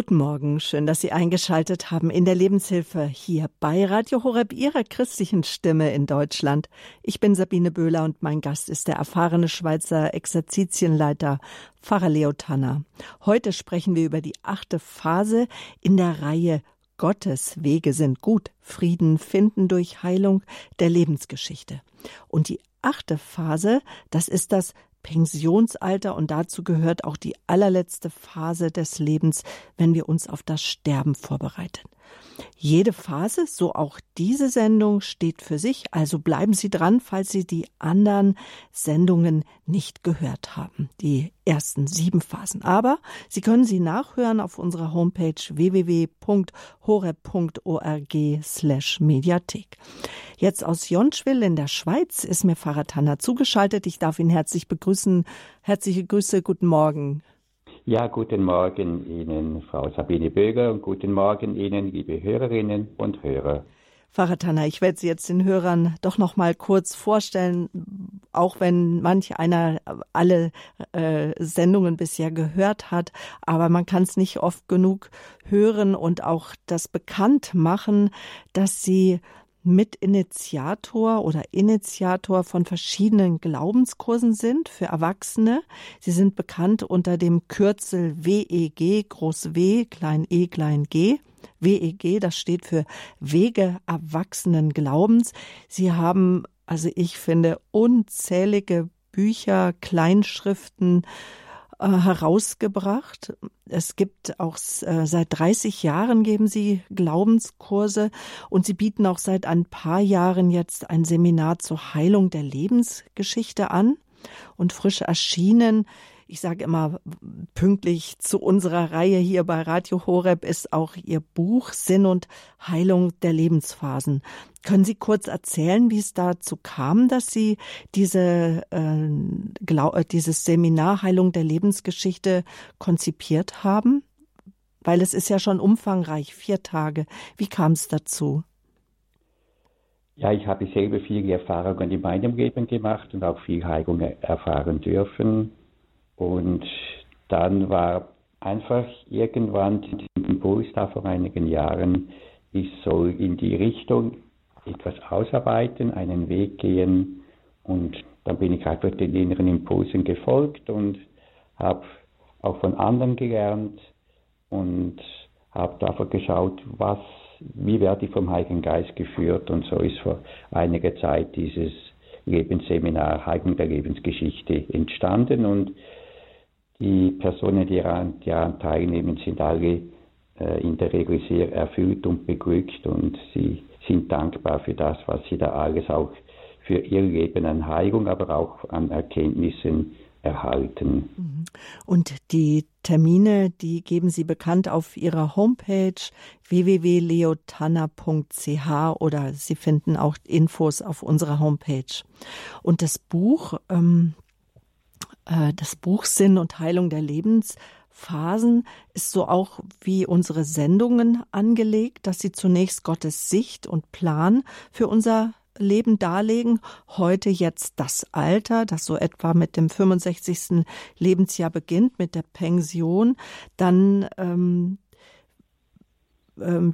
Guten Morgen, schön, dass Sie eingeschaltet haben in der Lebenshilfe hier bei Radio Horeb, Ihrer christlichen Stimme in Deutschland. Ich bin Sabine Böhler und mein Gast ist der erfahrene Schweizer Exerzitienleiter Pfarrer Leo Tanner. Heute sprechen wir über die achte Phase in der Reihe Gottes Wege sind gut, Frieden finden durch Heilung der Lebensgeschichte. Und die achte Phase, das ist das Pensionsalter und dazu gehört auch die allerletzte Phase des Lebens, wenn wir uns auf das Sterben vorbereiten. Jede Phase, so auch diese Sendung, steht für sich, also bleiben Sie dran, falls Sie die anderen Sendungen nicht gehört haben, die ersten sieben Phasen. Aber Sie können sie nachhören auf unserer Homepage www.horeb.org slash Mediathek. Jetzt aus Jonschwil in der Schweiz ist mir Pfarrer Tanner zugeschaltet. Ich darf ihn herzlich begrüßen. Herzliche Grüße, guten Morgen. Ja, guten Morgen Ihnen, Frau Sabine Böger, und guten Morgen Ihnen, liebe Hörerinnen und Hörer. Pfarrer Tanner, ich werde Sie jetzt den Hörern doch noch mal kurz vorstellen, auch wenn manch einer alle äh, Sendungen bisher gehört hat, aber man kann es nicht oft genug hören und auch das bekannt machen, dass Sie Mitinitiator oder Initiator von verschiedenen Glaubenskursen sind für Erwachsene. Sie sind bekannt unter dem Kürzel WEG, Groß W, Klein e, Klein g. WEG, das steht für Wege Erwachsenen Glaubens. Sie haben, also ich finde, unzählige Bücher, Kleinschriften, äh, herausgebracht. Es gibt auch äh, seit 30 Jahren geben sie Glaubenskurse und sie bieten auch seit ein paar Jahren jetzt ein Seminar zur Heilung der Lebensgeschichte an. Und frisch erschienen ich sage immer pünktlich zu unserer Reihe hier bei Radio Horeb ist auch Ihr Buch Sinn und Heilung der Lebensphasen. Können Sie kurz erzählen, wie es dazu kam, dass Sie diese, äh, äh, dieses Seminar Heilung der Lebensgeschichte konzipiert haben? Weil es ist ja schon umfangreich, vier Tage. Wie kam es dazu? Ja, ich habe selber viele Erfahrungen in meinem Leben gemacht und auch viel Heilung erfahren dürfen. Und dann war einfach irgendwann der Impuls da vor einigen Jahren, ich soll in die Richtung etwas ausarbeiten, einen Weg gehen. Und dann bin ich einfach den inneren Impulsen gefolgt und habe auch von anderen gelernt und habe einfach geschaut, was, wie werde ich vom Heiligen Geist geführt. Und so ist vor einiger Zeit dieses Lebensseminar Heilung der Lebensgeschichte entstanden. Und die Personen, die daran, die daran teilnehmen, sind alle äh, in der Regel sehr erfüllt und beglückt und sie sind dankbar für das, was sie da alles auch für ihr Leben an Heilung, aber auch an Erkenntnissen erhalten. Mhm. Und die Termine, die geben Sie bekannt auf Ihrer Homepage www.leotanna.ch oder Sie finden auch Infos auf unserer Homepage. Und das Buch, ähm, äh, das Buch Sinn und Heilung der Lebensphasen ist so auch wie unsere Sendungen angelegt, dass sie zunächst Gottes Sicht und Plan für unser Leben darlegen. Heute jetzt das Alter, das so etwa mit dem 65. Lebensjahr beginnt, mit der Pension. Dann ähm,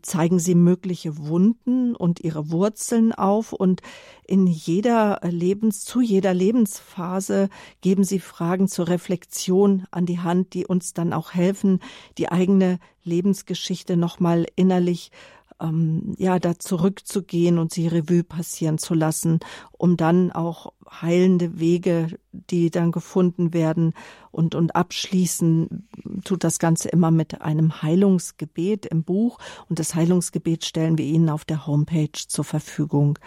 zeigen sie mögliche Wunden und ihre Wurzeln auf. Und in jeder Lebens, zu jeder Lebensphase geben sie Fragen zur Reflexion an die Hand, die uns dann auch helfen, die eigene Lebensgeschichte nochmal innerlich ähm, ja, da zurückzugehen und sie Revue passieren zu lassen, um dann auch heilende Wege, die dann gefunden werden und, und abschließen, tut das Ganze immer mit einem Heilungsgebet im Buch und das Heilungsgebet stellen wir Ihnen auf der Homepage zur Verfügung.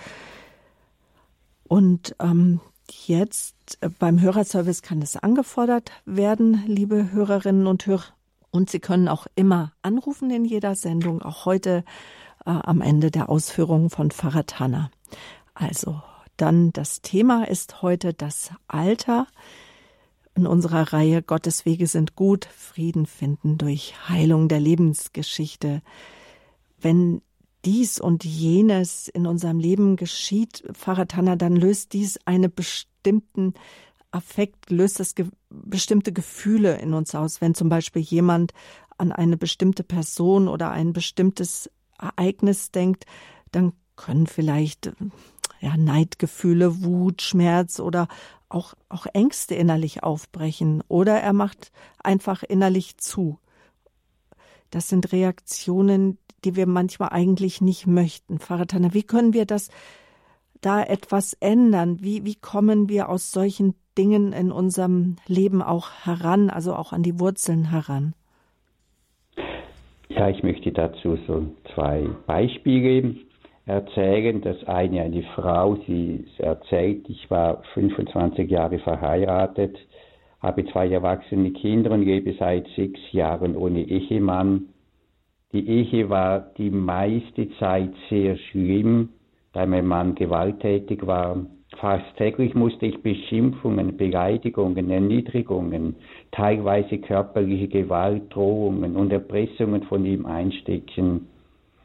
Und ähm, jetzt äh, beim Hörerservice kann es angefordert werden, liebe Hörerinnen und Hörer. Und Sie können auch immer anrufen in jeder Sendung, auch heute äh, am Ende der Ausführungen von Pfarrer Tanner. Also, dann das Thema ist heute das Alter. In unserer Reihe Gottes Wege sind gut, Frieden finden durch Heilung der Lebensgeschichte. Wenn dies und jenes in unserem Leben geschieht, Tanner, dann löst dies einen bestimmten Affekt, löst das ge bestimmte Gefühle in uns aus. Wenn zum Beispiel jemand an eine bestimmte Person oder ein bestimmtes Ereignis denkt, dann können vielleicht ja, Neidgefühle, Wut, Schmerz oder auch, auch Ängste innerlich aufbrechen. Oder er macht einfach innerlich zu. Das sind Reaktionen, die wir manchmal eigentlich nicht möchten. Tanner, wie können wir das da etwas ändern? Wie, wie kommen wir aus solchen Dingen in unserem Leben auch heran, also auch an die Wurzeln heran? Ja, ich möchte dazu so zwei Beispiele erzählen. Das eine, eine Frau, sie erzählt, ich war 25 Jahre verheiratet, habe zwei erwachsene Kinder und lebe seit sechs Jahren ohne Ehemann. Die Ehe war die meiste Zeit sehr schlimm, da mein Mann gewalttätig war. Fast täglich musste ich Beschimpfungen, Beleidigungen, Erniedrigungen, teilweise körperliche Gewalt, Drohungen und Erpressungen von ihm einstecken.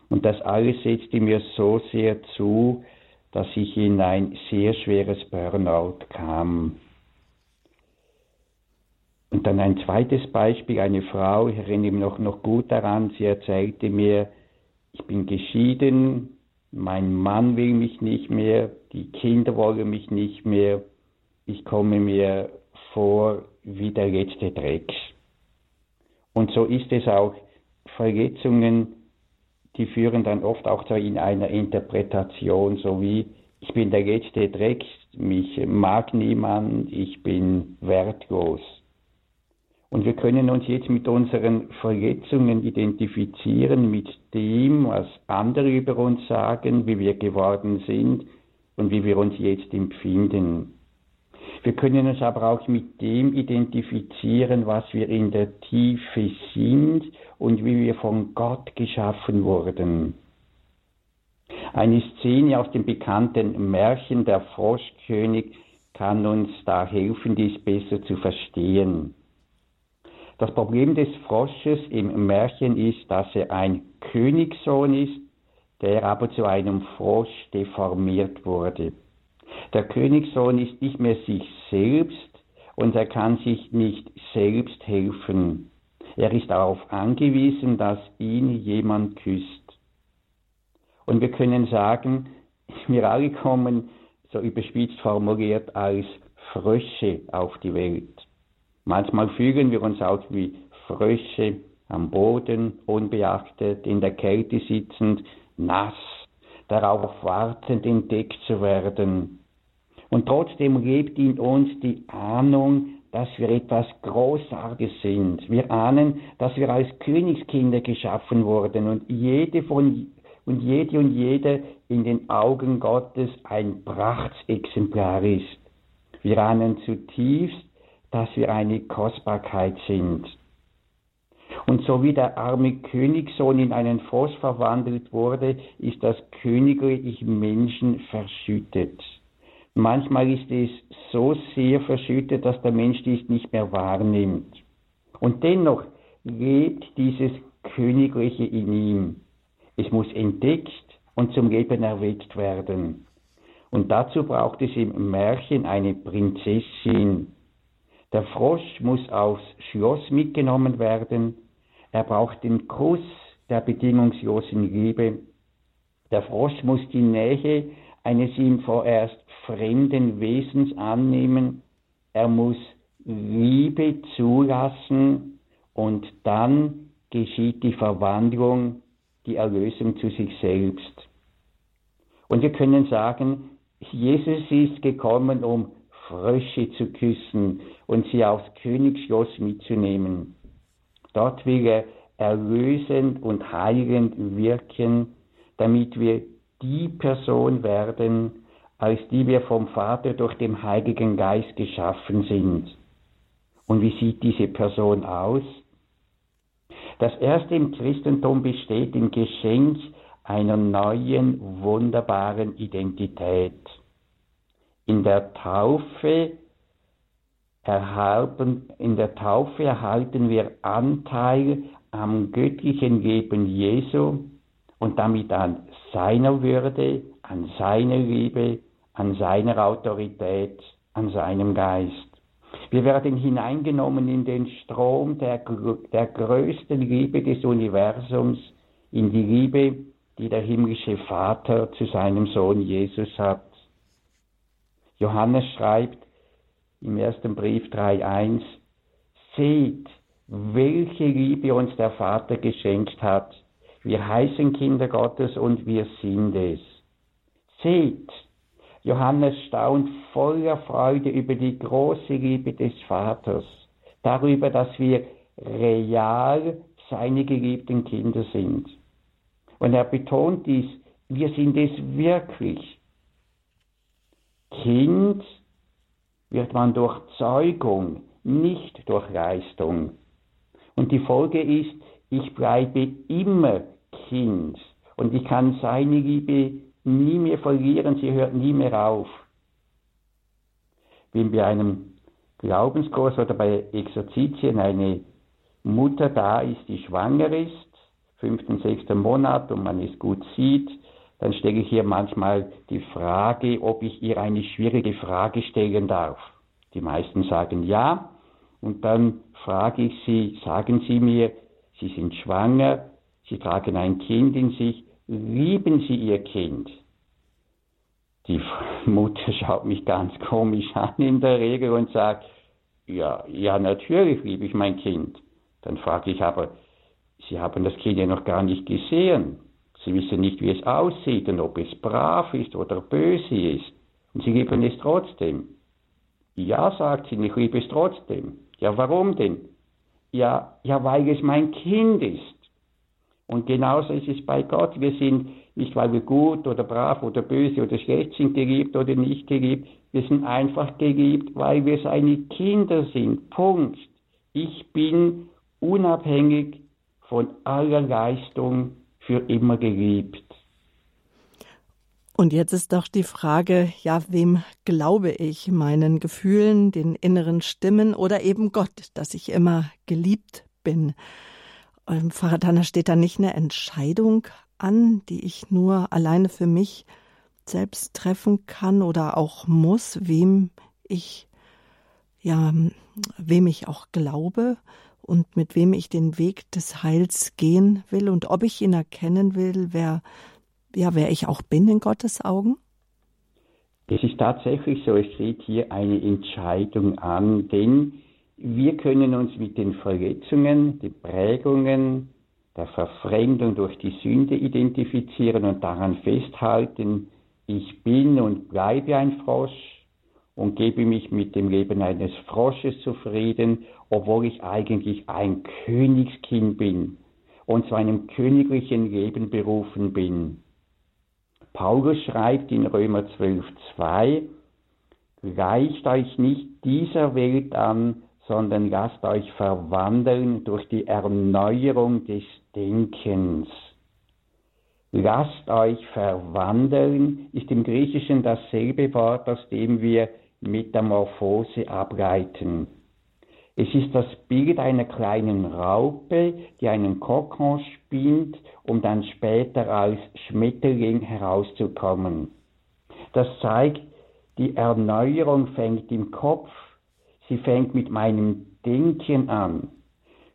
Und das alles setzte mir so sehr zu, dass ich in ein sehr schweres Burnout kam. Und dann ein zweites Beispiel, eine Frau, ich erinnere mich noch, noch gut daran, sie erzählte mir, ich bin geschieden, mein Mann will mich nicht mehr, die Kinder wollen mich nicht mehr, ich komme mir vor wie der letzte Dreck. Und so ist es auch, Verletzungen die führen dann oft auch so in einer Interpretation, so wie ich bin der letzte Dreck, mich mag niemand, ich bin wertlos. Und wir können uns jetzt mit unseren Verletzungen identifizieren, mit dem, was andere über uns sagen, wie wir geworden sind und wie wir uns jetzt empfinden. Wir können uns aber auch mit dem identifizieren, was wir in der Tiefe sind und wie wir von Gott geschaffen wurden. Eine Szene aus dem bekannten Märchen Der Froschkönig kann uns da helfen, dies besser zu verstehen. Das Problem des Frosches im Märchen ist, dass er ein Königssohn ist, der aber zu einem Frosch deformiert wurde. Der Königssohn ist nicht mehr sich selbst und er kann sich nicht selbst helfen. Er ist darauf angewiesen, dass ihn jemand küsst. Und wir können sagen, wir alle kommen, so überspitzt formuliert, als Frösche auf die Welt. Manchmal fühlen wir uns auch wie Frösche am Boden, unbeachtet, in der Kälte sitzend, nass, darauf wartend, entdeckt zu werden. Und trotzdem lebt in uns die Ahnung, dass wir etwas Großartiges sind. Wir ahnen, dass wir als Königskinder geschaffen wurden und jede von und jede und jede in den Augen Gottes ein Prachtexemplar ist. Wir ahnen zutiefst, dass wir eine Kostbarkeit sind. Und so wie der arme Königssohn in einen Frosch verwandelt wurde, ist das königliche Menschen verschüttet. Manchmal ist es so sehr verschüttet, dass der Mensch dies nicht mehr wahrnimmt. Und dennoch lebt dieses Königliche in ihm. Es muss entdeckt und zum Leben erweckt werden. Und dazu braucht es im Märchen eine Prinzessin. Der Frosch muss aufs Schloss mitgenommen werden. Er braucht den Kuss der bedingungslosen Liebe. Der Frosch muss die Nähe eines ihm vorerst fremden Wesens annehmen, er muss Liebe zulassen und dann geschieht die Verwandlung, die Erlösung zu sich selbst. Und wir können sagen, Jesus ist gekommen, um Frösche zu küssen und sie aufs Königsschloss mitzunehmen. Dort will er erlösend und heilend wirken, damit wir die Person werden, als die wir vom Vater durch den Heiligen Geist geschaffen sind. Und wie sieht diese Person aus? Das erste im Christentum besteht im Geschenk einer neuen, wunderbaren Identität. In der Taufe erhalten, in der Taufe erhalten wir Anteil am göttlichen Leben Jesu und damit an seiner Würde, an seiner Liebe, an seiner Autorität, an seinem Geist. Wir werden hineingenommen in den Strom der, der größten Liebe des Universums, in die Liebe, die der himmlische Vater zu seinem Sohn Jesus hat. Johannes schreibt im ersten Brief 3.1, Seht, welche Liebe uns der Vater geschenkt hat. Wir heißen Kinder Gottes und wir sind es. Seht, Johannes staunt voller Freude über die große Liebe des Vaters, darüber, dass wir real seine geliebten Kinder sind. Und er betont dies, wir sind es wirklich. Kind wird man durch Zeugung, nicht durch Leistung. Und die Folge ist, ich bleibe immer Kind und ich kann seine Liebe nie mehr verlieren, sie hört nie mehr auf. Wenn bei einem Glaubenskurs oder bei Exerzitien eine Mutter da ist, die schwanger ist, fünften, sechsten Monat und man es gut sieht, dann stelle ich ihr manchmal die Frage, ob ich ihr eine schwierige Frage stellen darf. Die meisten sagen ja und dann frage ich sie, sagen Sie mir, Sie sind schwanger, Sie tragen ein Kind in sich, lieben Sie Ihr Kind? Die Mutter schaut mich ganz komisch an in der Regel und sagt, ja, ja, natürlich liebe ich mein Kind. Dann frage ich aber, Sie haben das Kind ja noch gar nicht gesehen. Sie wissen nicht, wie es aussieht und ob es brav ist oder böse ist. Und Sie lieben es trotzdem. Ja, sagt sie, ich liebe es trotzdem. Ja, warum denn? Ja, ja, weil es mein Kind ist. Und genauso ist es bei Gott. Wir sind nicht, weil wir gut oder brav oder böse oder schlecht sind, geliebt oder nicht geliebt. Wir sind einfach geliebt, weil wir seine Kinder sind. Punkt. Ich bin unabhängig von aller Leistung für immer geliebt. Und jetzt ist doch die Frage, ja, wem glaube ich? Meinen Gefühlen, den inneren Stimmen oder eben Gott, dass ich immer geliebt bin? Im Pfarrer steht da nicht eine Entscheidung an, die ich nur alleine für mich selbst treffen kann oder auch muss, wem ich, ja, wem ich auch glaube und mit wem ich den Weg des Heils gehen will und ob ich ihn erkennen will, wer, ja, wer ich auch bin in Gottes Augen? Es ist tatsächlich so, es steht hier eine Entscheidung an, denn wir können uns mit den Verletzungen, den Prägungen, der Verfremdung durch die Sünde identifizieren und daran festhalten, ich bin und bleibe ein Frosch und gebe mich mit dem Leben eines Frosches zufrieden, obwohl ich eigentlich ein Königskind bin und zu einem königlichen Leben berufen bin. Paulus schreibt in Römer 12.2, Gleicht euch nicht dieser Welt an, sondern lasst euch verwandeln durch die Erneuerung des Denkens. Lasst euch verwandeln ist im Griechischen dasselbe Wort, aus dem wir Metamorphose ableiten. Es ist das Bild einer kleinen Raupe, die einen Kokon spinnt, um dann später als Schmetterling herauszukommen. Das zeigt, die Erneuerung fängt im Kopf Sie fängt mit meinem Denken an.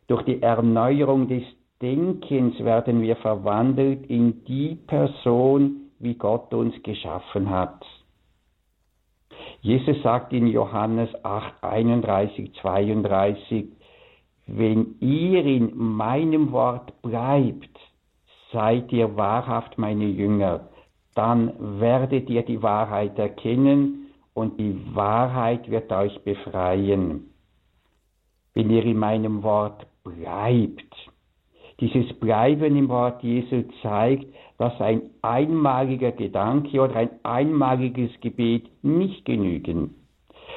Durch die Erneuerung des Denkens werden wir verwandelt in die Person, wie Gott uns geschaffen hat. Jesus sagt in Johannes 8, 31, 32, wenn ihr in meinem Wort bleibt, seid ihr wahrhaft meine Jünger, dann werdet ihr die Wahrheit erkennen und die Wahrheit wird euch befreien. Wenn ihr in meinem Wort bleibt. Dieses Bleiben im Wort Jesu zeigt, dass ein einmaliger Gedanke oder ein einmaliges Gebet nicht genügen.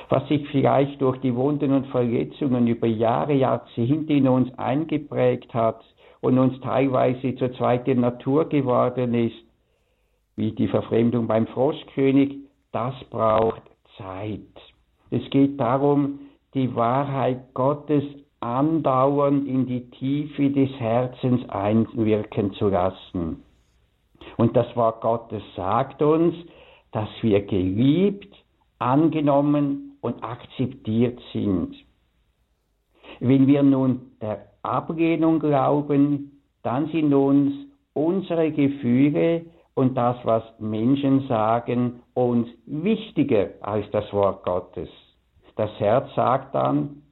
Was sich vielleicht durch die Wunden und Verletzungen über Jahre, Jahrzehnte in uns eingeprägt hat und uns teilweise zur zweiten Natur geworden ist, wie die Verfremdung beim Froschkönig, das braucht Zeit. Es geht darum, die Wahrheit Gottes andauernd in die Tiefe des Herzens einwirken zu lassen. Und das Wort Gottes sagt uns, dass wir geliebt, angenommen, und akzeptiert sind. Wenn wir nun der Ablehnung glauben, dann sind uns unsere Gefühle und das, was Menschen sagen, uns wichtiger als das Wort Gottes. Das Herz sagt dann,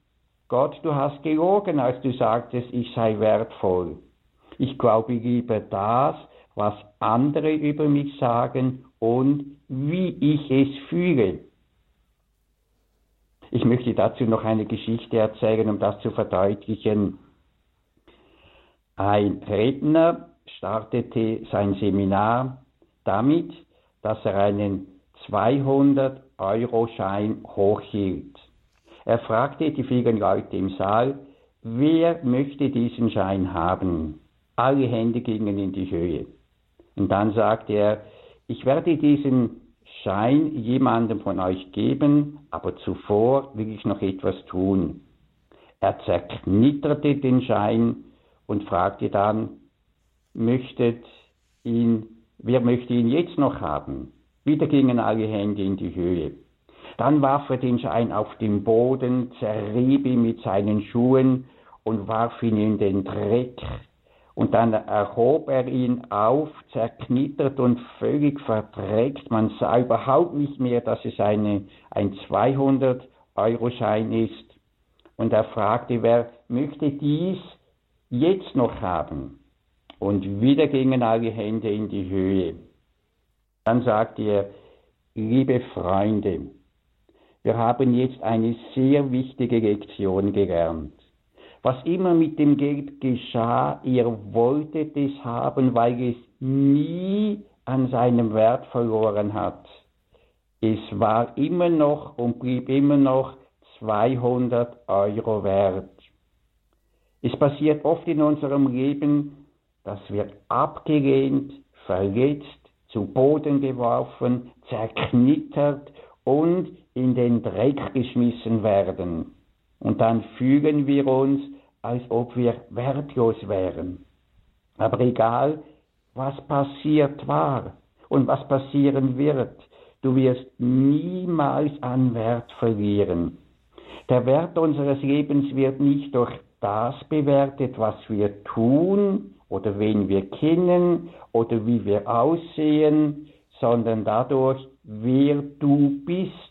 Gott, du hast gelogen, als du sagtest, ich sei wertvoll. Ich glaube lieber das, was andere über mich sagen und wie ich es fühle. Ich möchte dazu noch eine Geschichte erzählen, um das zu verdeutlichen. Ein Redner startete sein Seminar damit, dass er einen 200-Euro-Schein hochhielt. Er fragte die vielen Leute im Saal, wer möchte diesen Schein haben? Alle Hände gingen in die Höhe. Und dann sagte er, ich werde diesen Schein jemandem von euch geben, aber zuvor will ich noch etwas tun. Er zerknitterte den Schein und fragte dann, möchtet ihn, wer möchte ihn jetzt noch haben? Wieder gingen alle Hände in die Höhe. Dann warf er den Schein auf den Boden, zerrieb ihn mit seinen Schuhen und warf ihn in den Dreck. Und dann erhob er ihn auf, zerknittert und völlig verdreckt. Man sah überhaupt nicht mehr, dass es eine, ein 200-Euro-Schein ist. Und er fragte, wer möchte dies jetzt noch haben? Und wieder gingen alle Hände in die Höhe. Dann sagte er, liebe Freunde, wir haben jetzt eine sehr wichtige Lektion gelernt. Was immer mit dem Geld geschah, ihr wolltet es haben, weil es nie an seinem Wert verloren hat. Es war immer noch und blieb immer noch 200 Euro wert. Es passiert oft in unserem Leben, dass wir abgelehnt, verletzt, zu Boden geworfen, zerknittert und in den Dreck geschmissen werden. Und dann fühlen wir uns, als ob wir wertlos wären. Aber egal, was passiert war und was passieren wird, du wirst niemals an Wert verlieren. Der Wert unseres Lebens wird nicht durch das bewertet, was wir tun oder wen wir kennen oder wie wir aussehen, sondern dadurch, wer du bist.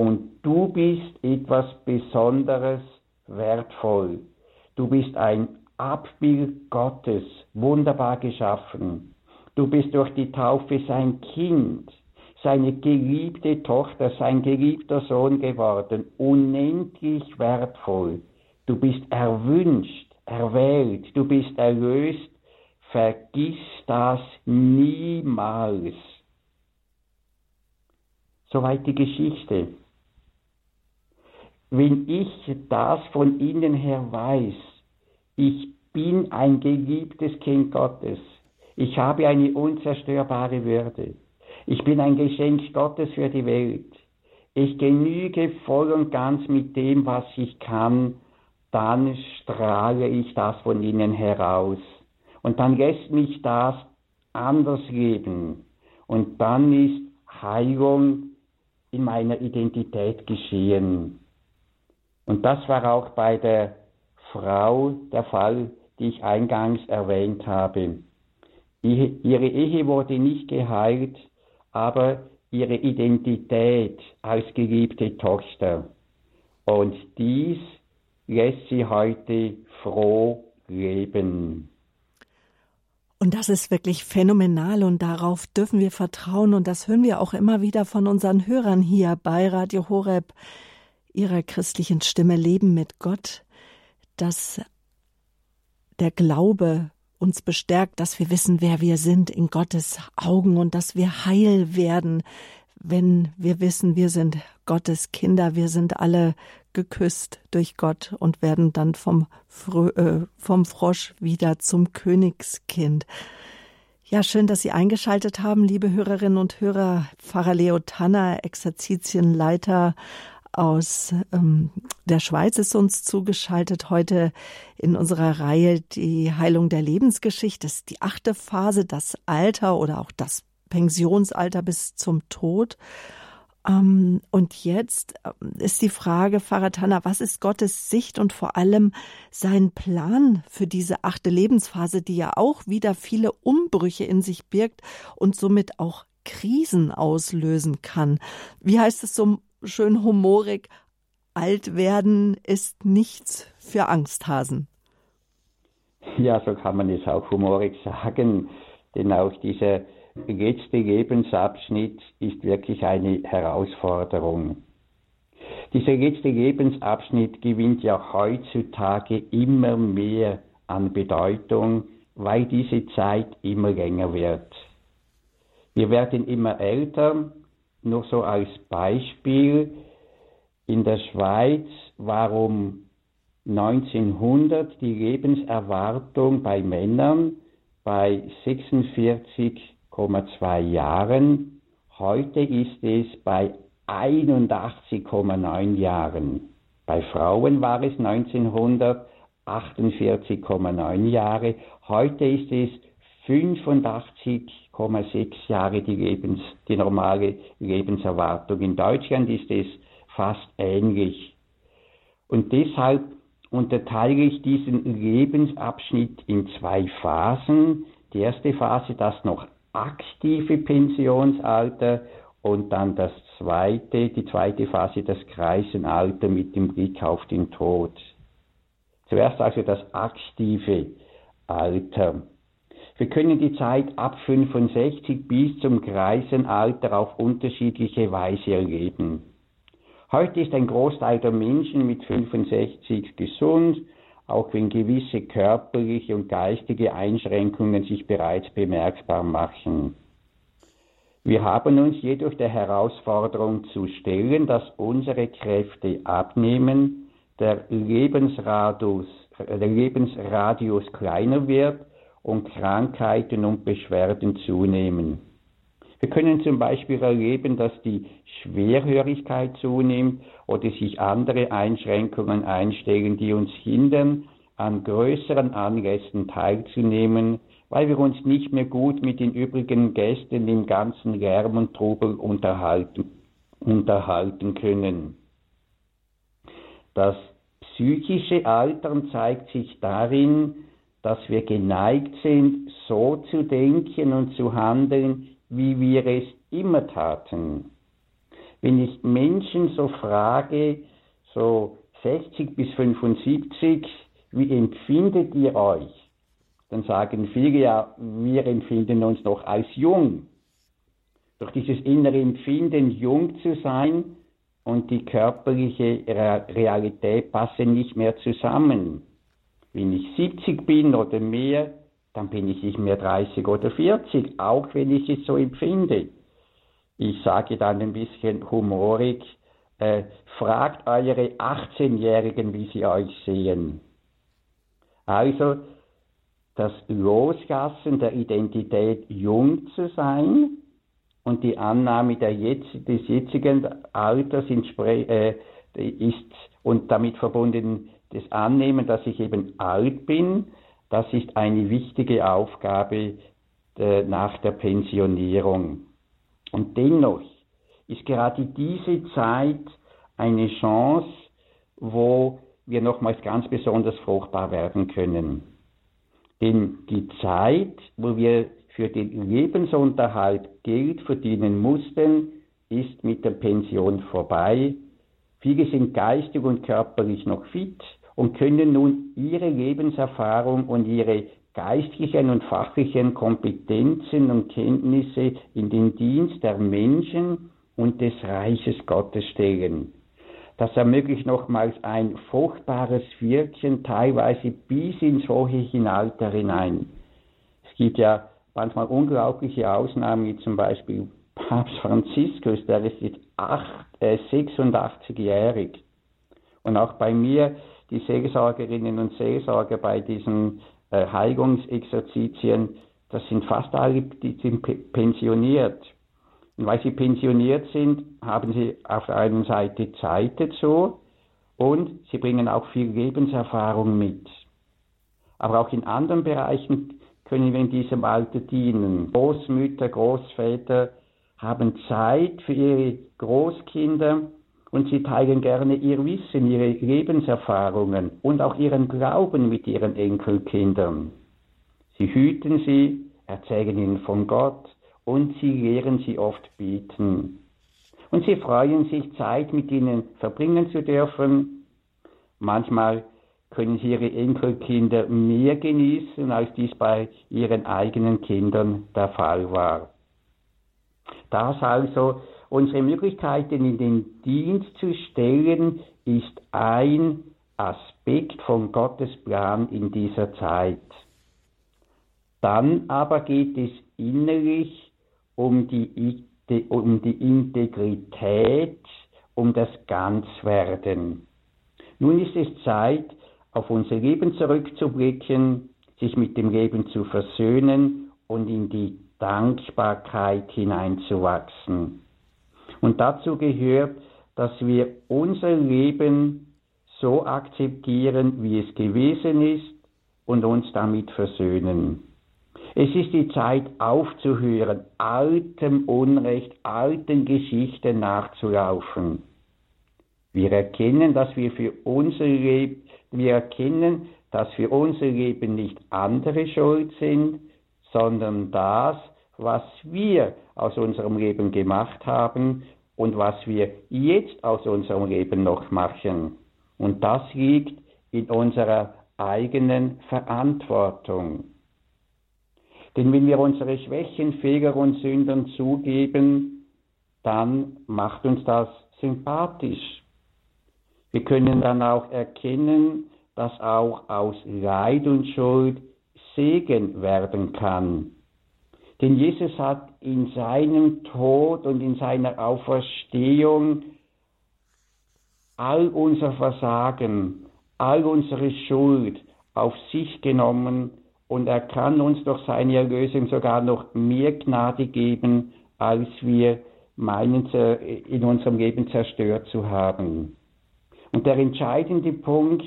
Und du bist etwas Besonderes, wertvoll. Du bist ein Abbild Gottes, wunderbar geschaffen. Du bist durch die Taufe sein Kind, seine geliebte Tochter, sein geliebter Sohn geworden, unendlich wertvoll. Du bist erwünscht, erwählt, du bist erlöst. Vergiss das niemals. Soweit die Geschichte wenn ich das von innen her weiß, ich bin ein geliebtes Kind Gottes, ich habe eine unzerstörbare Würde, ich bin ein Geschenk Gottes für die Welt, ich genüge voll und ganz mit dem, was ich kann, dann strahle ich das von innen heraus. Und dann lässt mich das anders leben. Und dann ist Heilung in meiner Identität geschehen. Und das war auch bei der Frau der Fall, die ich eingangs erwähnt habe. Ihre Ehe wurde nicht geheilt, aber ihre Identität als geliebte Tochter. Und dies lässt sie heute froh leben. Und das ist wirklich phänomenal und darauf dürfen wir vertrauen und das hören wir auch immer wieder von unseren Hörern hier bei Radio Horeb ihrer christlichen Stimme Leben mit Gott, dass der Glaube uns bestärkt, dass wir wissen, wer wir sind in Gottes Augen und dass wir heil werden, wenn wir wissen, wir sind Gottes Kinder, wir sind alle geküsst durch Gott und werden dann vom, Frö äh, vom Frosch wieder zum Königskind. Ja, schön, dass Sie eingeschaltet haben, liebe Hörerinnen und Hörer. Pfarrer Leo Tanner, Exerzitienleiter aus ähm, der Schweiz ist uns zugeschaltet heute in unserer Reihe die Heilung der Lebensgeschichte. Das ist die achte Phase, das Alter oder auch das Pensionsalter bis zum Tod. Ähm, und jetzt ähm, ist die Frage, Tanner, was ist Gottes Sicht und vor allem sein Plan für diese achte Lebensphase, die ja auch wieder viele Umbrüche in sich birgt und somit auch Krisen auslösen kann? Wie heißt es so schön humorig? Alt werden ist nichts für Angsthasen. Ja, so kann man es auch humorig sagen, denn auch dieser letzte Lebensabschnitt ist wirklich eine Herausforderung. Dieser letzte Lebensabschnitt gewinnt ja heutzutage immer mehr an Bedeutung, weil diese Zeit immer länger wird. Wir werden immer älter, nur so als Beispiel. In der Schweiz war um 1900 die Lebenserwartung bei Männern bei 46 81,2 Jahren. Heute ist es bei 81,9 Jahren. Bei Frauen war es 1948,9 Jahre. Heute ist es 85,6 Jahre die, Lebens, die normale Lebenserwartung. In Deutschland ist es fast ähnlich. Und deshalb unterteile ich diesen Lebensabschnitt in zwei Phasen. Die erste Phase, das noch aktive Pensionsalter und dann das zweite, die zweite Phase, das Kreisenalter mit dem Blick auf den Tod. Zuerst also das aktive Alter. Wir können die Zeit ab 65 bis zum Kreisenalter auf unterschiedliche Weise erleben. Heute ist ein Großteil der Menschen mit 65 gesund auch wenn gewisse körperliche und geistige Einschränkungen sich bereits bemerkbar machen. Wir haben uns jedoch der Herausforderung zu stellen, dass unsere Kräfte abnehmen, der Lebensradius, der Lebensradius kleiner wird und Krankheiten und Beschwerden zunehmen. Wir können zum Beispiel erleben, dass die Schwerhörigkeit zunimmt oder sich andere Einschränkungen einstellen, die uns hindern, an größeren Anlässen teilzunehmen, weil wir uns nicht mehr gut mit den übrigen Gästen im ganzen Lärm und Trubel unterhalten, unterhalten können. Das psychische Altern zeigt sich darin, dass wir geneigt sind, so zu denken und zu handeln, wie wir es immer taten. Wenn ich Menschen so frage, so 60 bis 75, wie empfindet ihr euch? Dann sagen viele ja, wir empfinden uns noch als jung. Durch dieses innere Empfinden, jung zu sein und die körperliche Realität passen nicht mehr zusammen. Wenn ich 70 bin oder mehr, dann bin ich nicht mehr 30 oder 40, auch wenn ich es so empfinde. Ich sage dann ein bisschen humorig, äh, fragt eure 18-Jährigen, wie sie euch sehen. Also das Loslassen der Identität, jung zu sein und die Annahme jetzt, des jetzigen Alters äh, ist und damit verbunden das Annehmen, dass ich eben alt bin, das ist eine wichtige Aufgabe äh, nach der Pensionierung. Und dennoch ist gerade diese Zeit eine Chance, wo wir nochmals ganz besonders fruchtbar werden können. Denn die Zeit, wo wir für den Lebensunterhalt Geld verdienen mussten, ist mit der Pension vorbei. Viele sind geistig und körperlich noch fit und können nun ihre Lebenserfahrung und ihre geistlichen und fachlichen Kompetenzen und Kenntnisse in den Dienst der Menschen und des Reiches Gottes stellen. Das ermöglicht nochmals ein fruchtbares Wirken, teilweise bis ins hohe Alter hinein. Es gibt ja manchmal unglaubliche Ausnahmen, wie zum Beispiel Papst Franziskus, der ist jetzt äh, 86-jährig. Und auch bei mir, die Seelsorgerinnen und Seelsorger bei diesen äh, Heilungsexerzitien, das sind fast alle, die sind pensioniert. Und weil sie pensioniert sind, haben sie auf der einen Seite Zeit dazu und sie bringen auch viel Lebenserfahrung mit. Aber auch in anderen Bereichen können wir in diesem Alter dienen. Großmütter, Großväter haben Zeit für ihre Großkinder und sie teilen gerne ihr Wissen, ihre Lebenserfahrungen und auch ihren Glauben mit ihren Enkelkindern. Sie hüten sie, erzählen ihnen von Gott und sie lehren sie oft beten. Und sie freuen sich, Zeit mit ihnen verbringen zu dürfen. Manchmal können sie ihre Enkelkinder mehr genießen, als dies bei ihren eigenen Kindern der Fall war. Das also unsere Möglichkeiten in den Dienst zu stellen, ist ein Aspekt von Gottes Plan in dieser Zeit. Dann aber geht es innerlich um die, um die Integrität, um das Ganzwerden. Nun ist es Zeit, auf unser Leben zurückzublicken, sich mit dem Leben zu versöhnen und in die Dankbarkeit hineinzuwachsen. Und dazu gehört, dass wir unser Leben so akzeptieren, wie es gewesen ist und uns damit versöhnen. Es ist die Zeit aufzuhören, altem Unrecht, alten Geschichten nachzulaufen. Wir erkennen, dass wir für unser Leben, wir erkennen, dass für unser Leben nicht andere schuld sind, sondern das, was wir aus unserem Leben gemacht haben und was wir jetzt aus unserem Leben noch machen. Und das liegt in unserer eigenen Verantwortung. Denn wenn wir unsere Schwächen, Fehler und Sündern zugeben, dann macht uns das sympathisch. Wir können dann auch erkennen, dass auch aus Leid und Schuld Segen werden kann. Denn Jesus hat in seinem Tod und in seiner Auferstehung all unser Versagen, all unsere Schuld auf sich genommen und er kann uns durch seine Erlösung sogar noch mehr Gnade geben, als wir meinen in unserem Leben zerstört zu haben. Und der entscheidende Punkt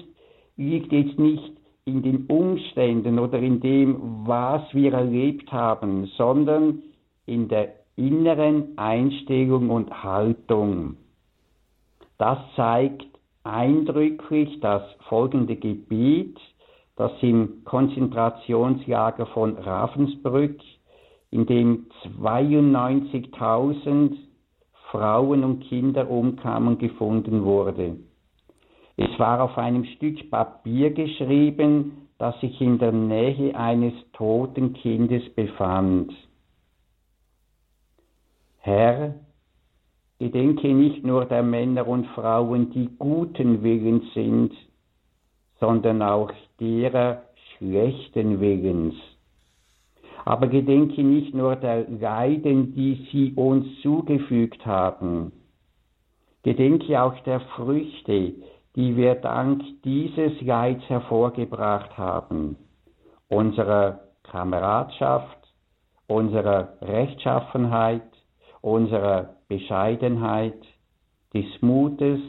liegt jetzt nicht in den Umständen oder in dem, was wir erlebt haben, sondern in der inneren Einstellung und Haltung. Das zeigt eindrücklich das folgende Gebiet, das im Konzentrationslager von Ravensbrück, in dem 92.000 Frauen und Kinder umkamen, gefunden wurde. Es war auf einem Stück Papier geschrieben, das sich in der Nähe eines toten Kindes befand. Herr, gedenke nicht nur der Männer und Frauen, die guten Willens sind, sondern auch derer schlechten Willens. Aber gedenke nicht nur der Leiden, die sie uns zugefügt haben. Gedenke auch der Früchte, die wir dank dieses Leids hervorgebracht haben. Unserer Kameradschaft, unserer Rechtschaffenheit, unserer Bescheidenheit, des Mutes,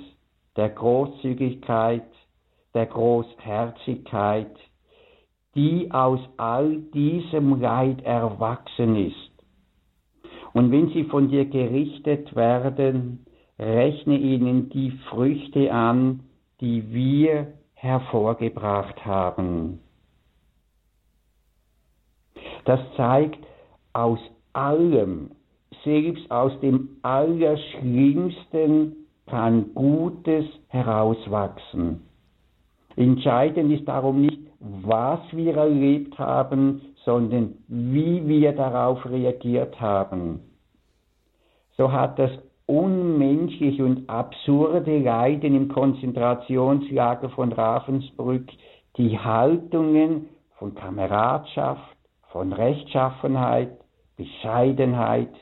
der Großzügigkeit, der Großherzigkeit, die aus all diesem Leid erwachsen ist. Und wenn sie von dir gerichtet werden, rechne ihnen die Früchte an, die wir hervorgebracht haben. Das zeigt, aus allem, selbst aus dem Allerschlimmsten kann Gutes herauswachsen. Entscheidend ist darum nicht, was wir erlebt haben, sondern wie wir darauf reagiert haben. So hat das unmenschliche und absurde Leiden im Konzentrationslager von Ravensbrück die Haltungen von Kameradschaft, von Rechtschaffenheit, Bescheidenheit,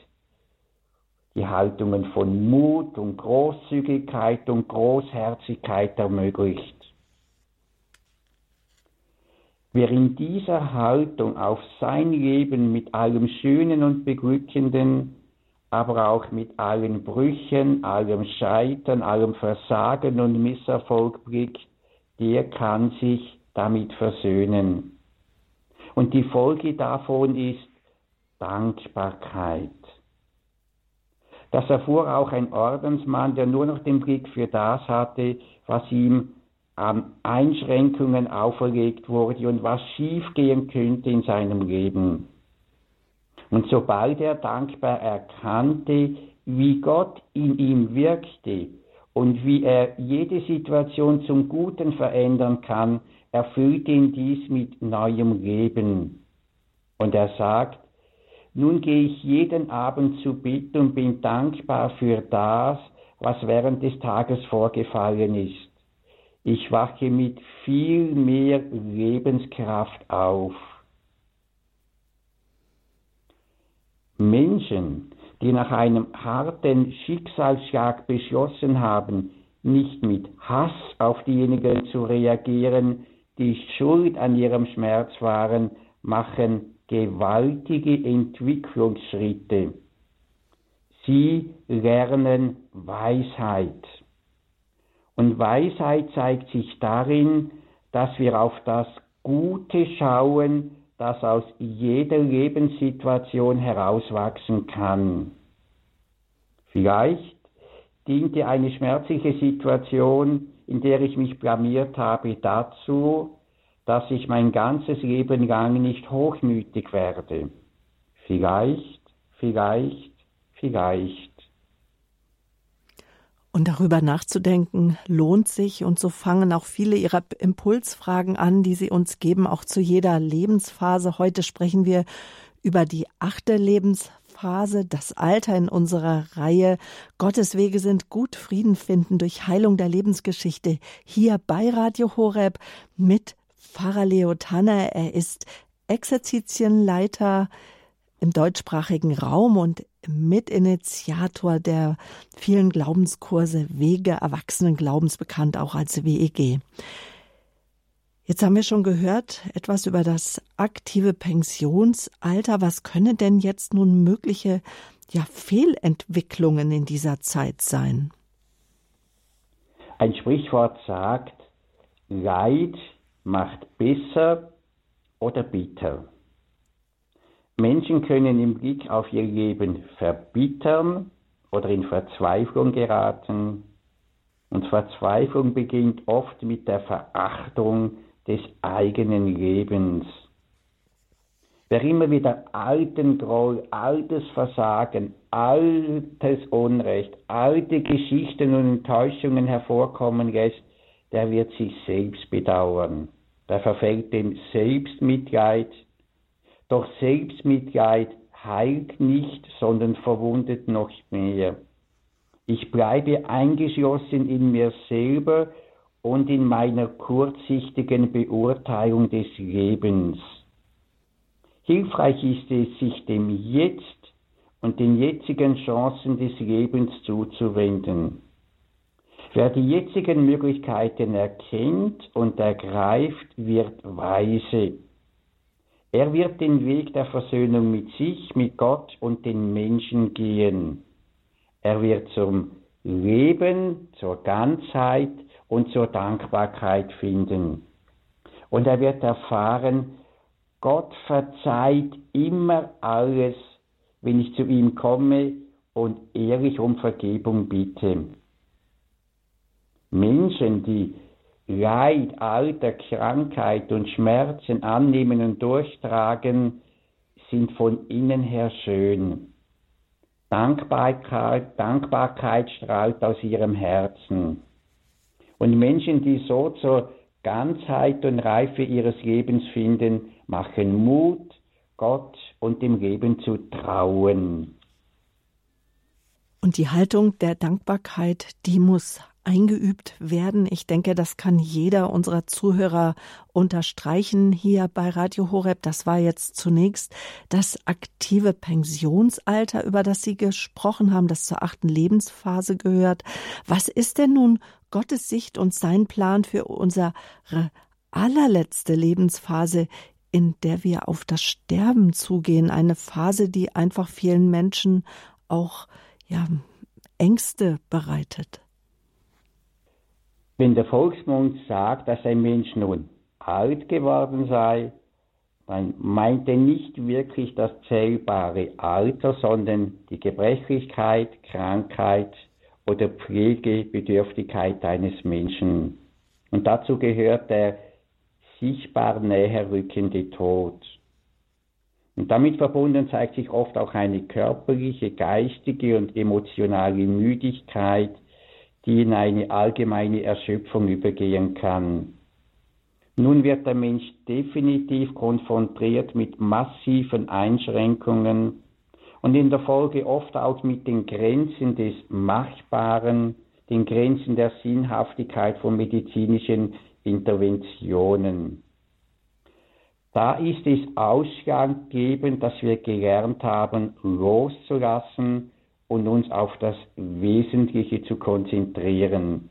die Haltungen von Mut und Großzügigkeit und Großherzigkeit ermöglicht. Wer in dieser Haltung auf sein Leben mit allem Schönen und Beglückenden, aber auch mit allen Brüchen, allem Scheitern, allem Versagen und Misserfolg blickt, der kann sich damit versöhnen. Und die Folge davon ist Dankbarkeit. Das erfuhr auch ein Ordensmann, der nur noch den Blick für das hatte, was ihm an Einschränkungen auferlegt wurde und was schiefgehen könnte in seinem Leben. Und sobald er dankbar erkannte, wie Gott in ihm wirkte und wie er jede Situation zum Guten verändern kann, erfüllt ihn dies mit neuem Leben. Und er sagt, nun gehe ich jeden Abend zu Bett und bin dankbar für das, was während des Tages vorgefallen ist. Ich wache mit viel mehr Lebenskraft auf. Menschen, die nach einem harten Schicksalsschlag beschlossen haben, nicht mit Hass auf diejenigen zu reagieren, die schuld an ihrem Schmerz waren, machen gewaltige Entwicklungsschritte. Sie lernen Weisheit. Und Weisheit zeigt sich darin, dass wir auf das Gute schauen, das aus jeder Lebenssituation herauswachsen kann. Vielleicht diente eine schmerzliche Situation, in der ich mich blamiert habe, dazu, dass ich mein ganzes Leben lang nicht hochmütig werde. Vielleicht, vielleicht, vielleicht. Und darüber nachzudenken lohnt sich und so fangen auch viele ihrer Impulsfragen an, die sie uns geben, auch zu jeder Lebensphase. Heute sprechen wir über die achte Lebensphase, das Alter in unserer Reihe. Gottes Wege sind gut, Frieden finden durch Heilung der Lebensgeschichte. Hier bei Radio Horeb mit Pfarrer Leo Tanner. Er ist Exerzitienleiter im deutschsprachigen Raum und Mitinitiator der vielen Glaubenskurse Wege Erwachsenen Glaubens, bekannt auch als WEG. Jetzt haben wir schon gehört etwas über das aktive Pensionsalter. Was können denn jetzt nun mögliche ja, Fehlentwicklungen in dieser Zeit sein? Ein Sprichwort sagt, Leid macht besser oder bitter. Menschen können im Blick auf ihr Leben verbittern oder in Verzweiflung geraten. Und Verzweiflung beginnt oft mit der Verachtung des eigenen Lebens. Wer immer wieder alten Groll, altes Versagen, altes Unrecht, alte Geschichten und Enttäuschungen hervorkommen lässt, der wird sich selbst bedauern. Der verfällt dem Selbstmitleid, doch Selbstmitleid heilt nicht, sondern verwundet noch mehr. Ich bleibe eingeschlossen in mir selber und in meiner kurzsichtigen Beurteilung des Lebens. Hilfreich ist es, sich dem Jetzt und den jetzigen Chancen des Lebens zuzuwenden. Wer die jetzigen Möglichkeiten erkennt und ergreift, wird weise. Er wird den Weg der Versöhnung mit sich, mit Gott und den Menschen gehen. Er wird zum Leben, zur Ganzheit und zur Dankbarkeit finden. Und er wird erfahren, Gott verzeiht immer alles, wenn ich zu ihm komme und ehrlich um Vergebung bitte. Menschen, die Leid, Alter, Krankheit und Schmerzen annehmen und durchtragen, sind von innen her schön. Dankbarkeit, Dankbarkeit strahlt aus ihrem Herzen. Und Menschen, die so zur Ganzheit und Reife ihres Lebens finden, machen Mut, Gott und dem Leben zu trauen. Und die Haltung der Dankbarkeit, die muss eingeübt werden. Ich denke, das kann jeder unserer Zuhörer unterstreichen hier bei Radio Horeb. Das war jetzt zunächst das aktive Pensionsalter, über das Sie gesprochen haben, das zur achten Lebensphase gehört. Was ist denn nun Gottes Sicht und sein Plan für unsere allerletzte Lebensphase, in der wir auf das Sterben zugehen? Eine Phase, die einfach vielen Menschen auch, ja, Ängste bereitet. Wenn der Volksmund sagt, dass ein Mensch nun alt geworden sei, man meinte nicht wirklich das zählbare Alter, sondern die Gebrechlichkeit, Krankheit oder Pflegebedürftigkeit eines Menschen. Und dazu gehört der sichtbar näher rückende Tod. Und damit verbunden zeigt sich oft auch eine körperliche, geistige und emotionale Müdigkeit, die in eine allgemeine Erschöpfung übergehen kann. Nun wird der Mensch definitiv konfrontiert mit massiven Einschränkungen und in der Folge oft auch mit den Grenzen des Machbaren, den Grenzen der Sinnhaftigkeit von medizinischen Interventionen. Da ist es ausschlaggebend, dass wir gelernt haben, loszulassen und uns auf das Wesentliche zu konzentrieren.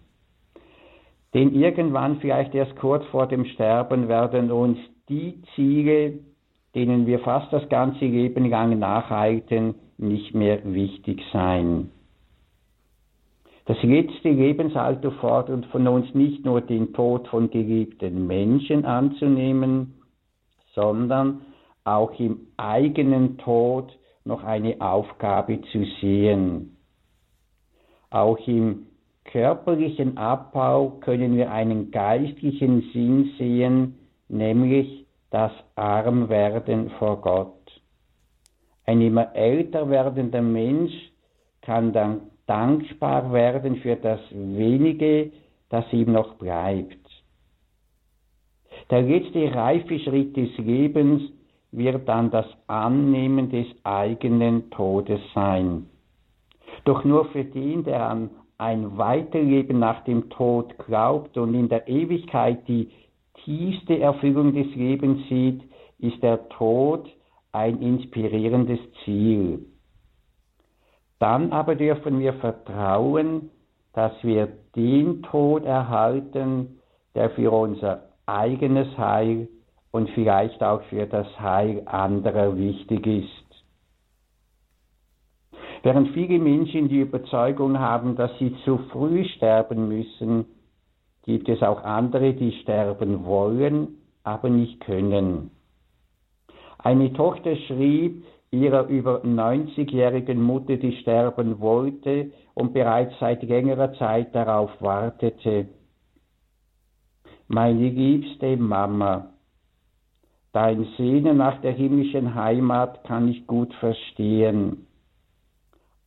Denn irgendwann, vielleicht erst kurz vor dem Sterben, werden uns die Ziele, denen wir fast das ganze Leben lang nachhalten, nicht mehr wichtig sein. Das letzte Lebensalter fordert von uns nicht nur den Tod von geliebten Menschen anzunehmen, sondern auch im eigenen Tod noch eine Aufgabe zu sehen. Auch im körperlichen Abbau können wir einen geistlichen Sinn sehen, nämlich das Armwerden vor Gott. Ein immer älter werdender Mensch kann dann dankbar werden für das wenige, das ihm noch bleibt. Der letzte reife Schritt des Lebens wird dann das Annehmen des eigenen Todes sein. Doch nur für den, der an ein Weiterleben nach dem Tod glaubt und in der Ewigkeit die tiefste Erfüllung des Lebens sieht, ist der Tod ein inspirierendes Ziel. Dann aber dürfen wir vertrauen, dass wir den Tod erhalten, der für unser eigenes Heil und vielleicht auch für das Heil anderer wichtig ist. Während viele Menschen die Überzeugung haben, dass sie zu früh sterben müssen, gibt es auch andere, die sterben wollen, aber nicht können. Eine Tochter schrieb ihrer über 90-jährigen Mutter, die sterben wollte und bereits seit längerer Zeit darauf wartete. Meine liebste Mama, dein Sehnen nach der himmlischen Heimat kann ich gut verstehen.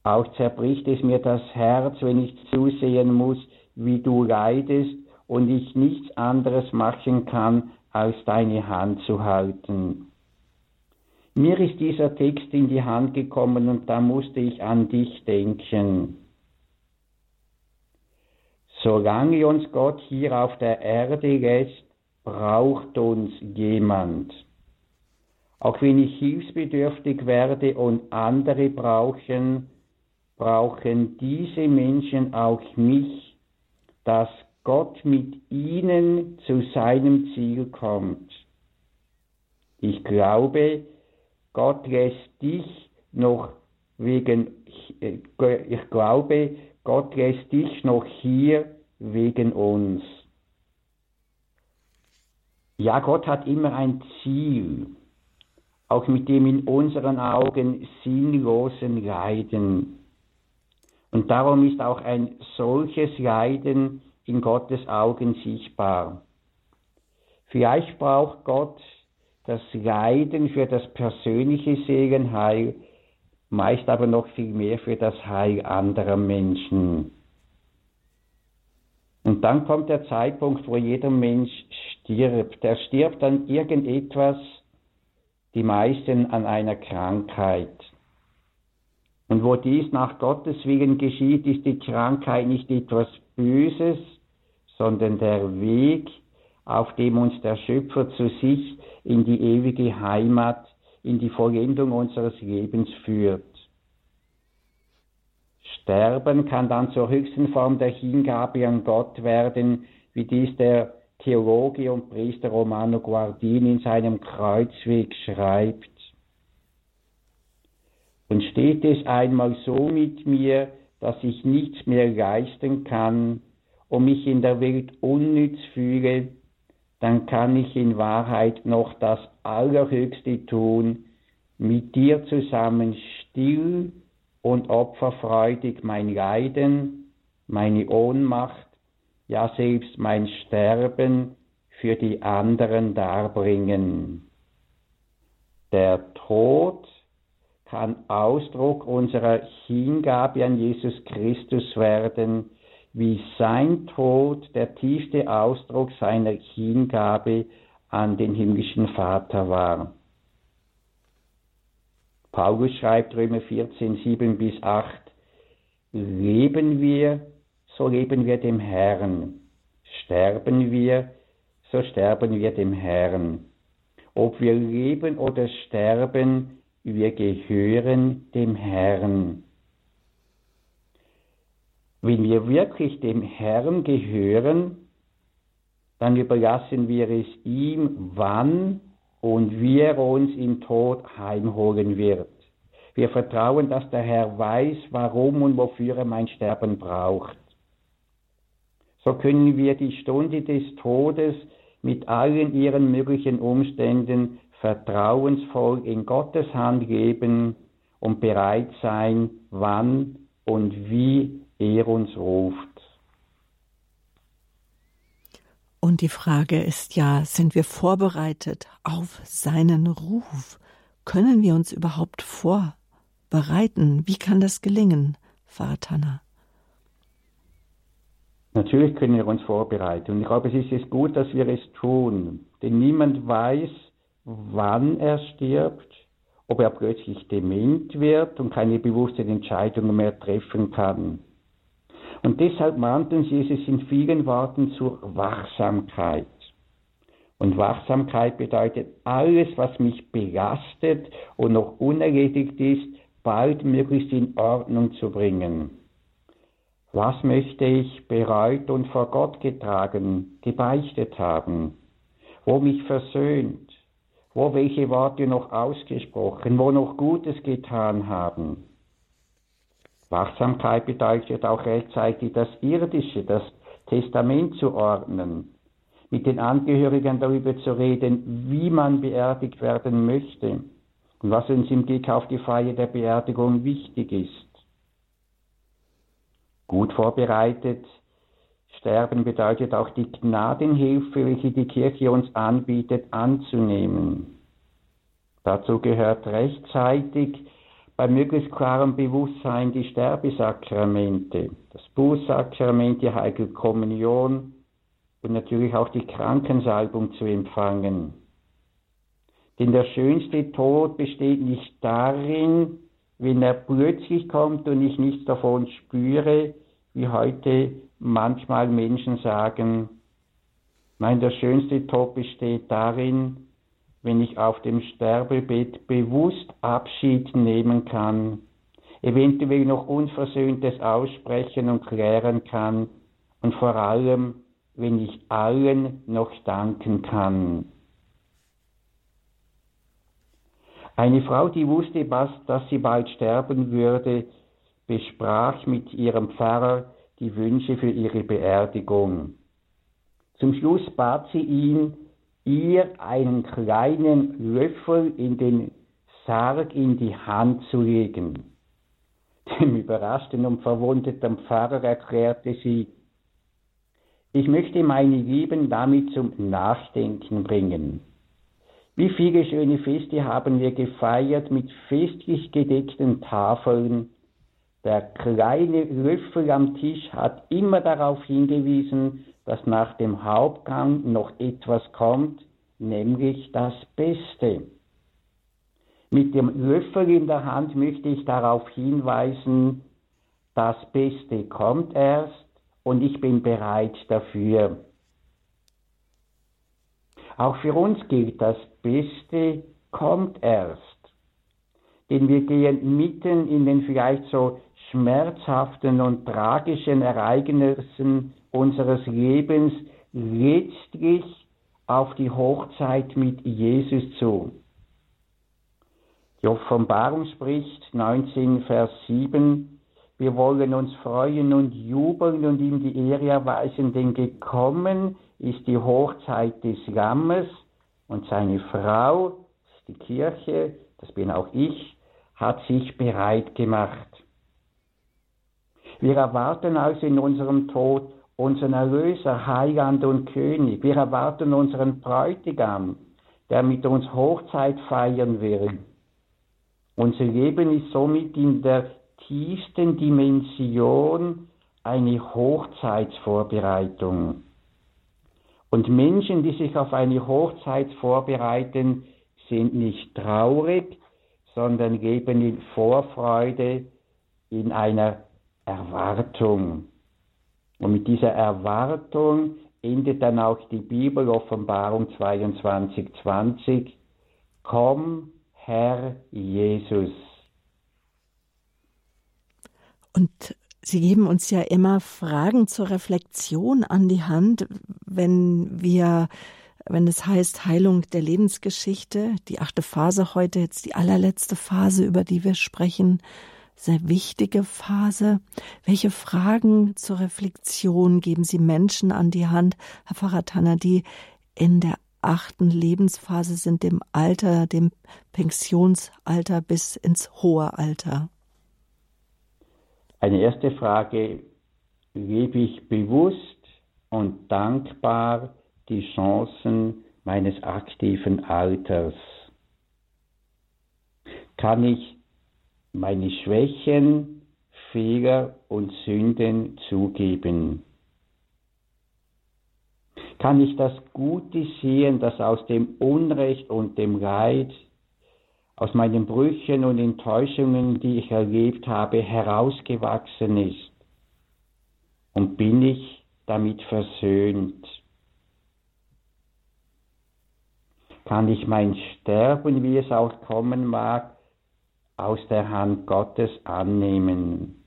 Auch zerbricht es mir das Herz, wenn ich zusehen muss, wie du leidest und ich nichts anderes machen kann, als deine Hand zu halten. Mir ist dieser Text in die Hand gekommen und da musste ich an dich denken. Solange uns Gott hier auf der Erde lässt, braucht uns jemand. Auch wenn ich hilfsbedürftig werde und andere brauchen, brauchen diese Menschen auch mich, dass Gott mit ihnen zu seinem Ziel kommt. Ich glaube, Gott lässt dich noch wegen, ich glaube, Gott lässt dich noch hier wegen uns. Ja, Gott hat immer ein Ziel, auch mit dem in unseren Augen sinnlosen Leiden. Und darum ist auch ein solches Leiden in Gottes Augen sichtbar. Vielleicht braucht Gott das Leiden für das persönliche Seelenheil, meist aber noch viel mehr für das Heil anderer Menschen. Und dann kommt der Zeitpunkt, wo jeder Mensch stirbt. Er stirbt an irgendetwas, die meisten an einer Krankheit. Und wo dies nach Gottes Willen geschieht, ist die Krankheit nicht etwas Böses, sondern der Weg, auf dem uns der Schöpfer zu sich in die ewige Heimat, in die Vollendung unseres Lebens führt. Sterben kann dann zur höchsten Form der Hingabe an Gott werden, wie dies der Theologe und Priester Romano Guardini in seinem Kreuzweg schreibt. Und steht es einmal so mit mir, dass ich nichts mehr leisten kann und mich in der Welt unnütz fühle, dann kann ich in Wahrheit noch das Allerhöchste tun, mit dir zusammen still und opferfreudig mein Leiden, meine Ohnmacht, ja selbst mein Sterben für die anderen darbringen. Der Tod kann Ausdruck unserer Hingabe an Jesus Christus werden, wie sein Tod der tiefste Ausdruck seiner Hingabe an den himmlischen Vater war. Paulus schreibt Römer 14, 7 bis 8, leben wir, so leben wir dem Herrn, sterben wir, so sterben wir dem Herrn. Ob wir leben oder sterben, wir gehören dem Herrn. Wenn wir wirklich dem Herrn gehören, dann überlassen wir es ihm, wann und wie er uns im Tod heimholen wird. Wir vertrauen, dass der Herr weiß, warum und wofür er mein Sterben braucht. So können wir die Stunde des Todes mit allen ihren möglichen Umständen vertrauensvoll in Gottes Hand geben und bereit sein, wann und wie er uns ruft. Und die Frage ist ja, sind wir vorbereitet auf seinen Ruf? Können wir uns überhaupt vorbereiten? Wie kann das gelingen, Vater Natürlich können wir uns vorbereiten. Und ich glaube, es ist gut, dass wir es tun. Denn niemand weiß, wann er stirbt, ob er plötzlich dement wird und keine bewussten Entscheidungen mehr treffen kann. Und deshalb mahnten sie es in vielen Worten zur Wachsamkeit. Und Wachsamkeit bedeutet, alles, was mich belastet und noch unerledigt ist, bald möglichst in Ordnung zu bringen. Was möchte ich bereut und vor Gott getragen, gebeichtet haben, wo mich versöhnt, wo welche Worte noch ausgesprochen, wo noch Gutes getan haben. Wachsamkeit bedeutet auch rechtzeitig das Irdische, das Testament zu ordnen, mit den Angehörigen darüber zu reden, wie man beerdigt werden möchte und was uns im Blick auf die Feier der Beerdigung wichtig ist. Gut vorbereitet sterben bedeutet auch die Gnadenhilfe, welche die Kirche uns anbietet, anzunehmen. Dazu gehört rechtzeitig bei möglichst klarem Bewusstsein die Sterbesakramente, das Bußsakrament, die Heilige Kommunion und natürlich auch die Krankensalbung zu empfangen. Denn der schönste Tod besteht nicht darin, wenn er plötzlich kommt und ich nichts davon spüre, wie heute manchmal Menschen sagen, nein, der schönste Tod besteht darin, wenn ich auf dem Sterbebett bewusst Abschied nehmen kann, eventuell noch Unversöhntes aussprechen und klären kann und vor allem, wenn ich allen noch danken kann. Eine Frau, die wusste, dass sie bald sterben würde, besprach mit ihrem Pfarrer die Wünsche für ihre Beerdigung. Zum Schluss bat sie ihn, ihr einen kleinen Löffel in den Sarg in die Hand zu legen. Dem überraschten und verwundeten Pfarrer erklärte sie, ich möchte meine Lieben damit zum Nachdenken bringen. Wie viele schöne Feste haben wir gefeiert mit festlich gedeckten Tafeln. Der kleine Löffel am Tisch hat immer darauf hingewiesen, dass nach dem Hauptgang noch etwas kommt, nämlich das Beste. Mit dem Löffel in der Hand möchte ich darauf hinweisen, das Beste kommt erst und ich bin bereit dafür. Auch für uns gilt, das Beste kommt erst. Denn wir gehen mitten in den vielleicht so schmerzhaften und tragischen Ereignissen unseres Lebens letztlich auf die Hochzeit mit Jesus zu. Die Offenbarung spricht 19 Vers 7, wir wollen uns freuen und jubeln und ihm die Ehre erweisen, denn gekommen ist die Hochzeit des Lammes und seine Frau, die Kirche, das bin auch ich, hat sich bereit gemacht. Wir erwarten also in unserem Tod unseren Erlöser, Heiland und König. Wir erwarten unseren Bräutigam, der mit uns Hochzeit feiern will. Unser Leben ist somit in der tiefsten Dimension eine Hochzeitsvorbereitung. Und Menschen, die sich auf eine Hochzeit vorbereiten, sind nicht traurig, sondern leben in Vorfreude, in einer Erwartung. Und mit dieser Erwartung endet dann auch die Bibel Offenbarung 22, 20. Komm, Herr Jesus. Und Sie geben uns ja immer Fragen zur Reflexion an die Hand, wenn wir, wenn es heißt Heilung der Lebensgeschichte, die achte Phase heute, jetzt die allerletzte Phase, über die wir sprechen, sehr wichtige Phase. Welche Fragen zur Reflexion geben Sie Menschen an die Hand, Herr Pfarrer Tanner, die in der achten Lebensphase sind, dem Alter, dem Pensionsalter bis ins hohe Alter? Eine erste Frage, lebe ich bewusst und dankbar die Chancen meines aktiven Alters? Kann ich meine Schwächen, Fehler und Sünden zugeben? Kann ich das Gute sehen, das aus dem Unrecht und dem Leid aus meinen Brüchen und Enttäuschungen, die ich erlebt habe, herausgewachsen ist. Und bin ich damit versöhnt? Kann ich mein Sterben, wie es auch kommen mag, aus der Hand Gottes annehmen?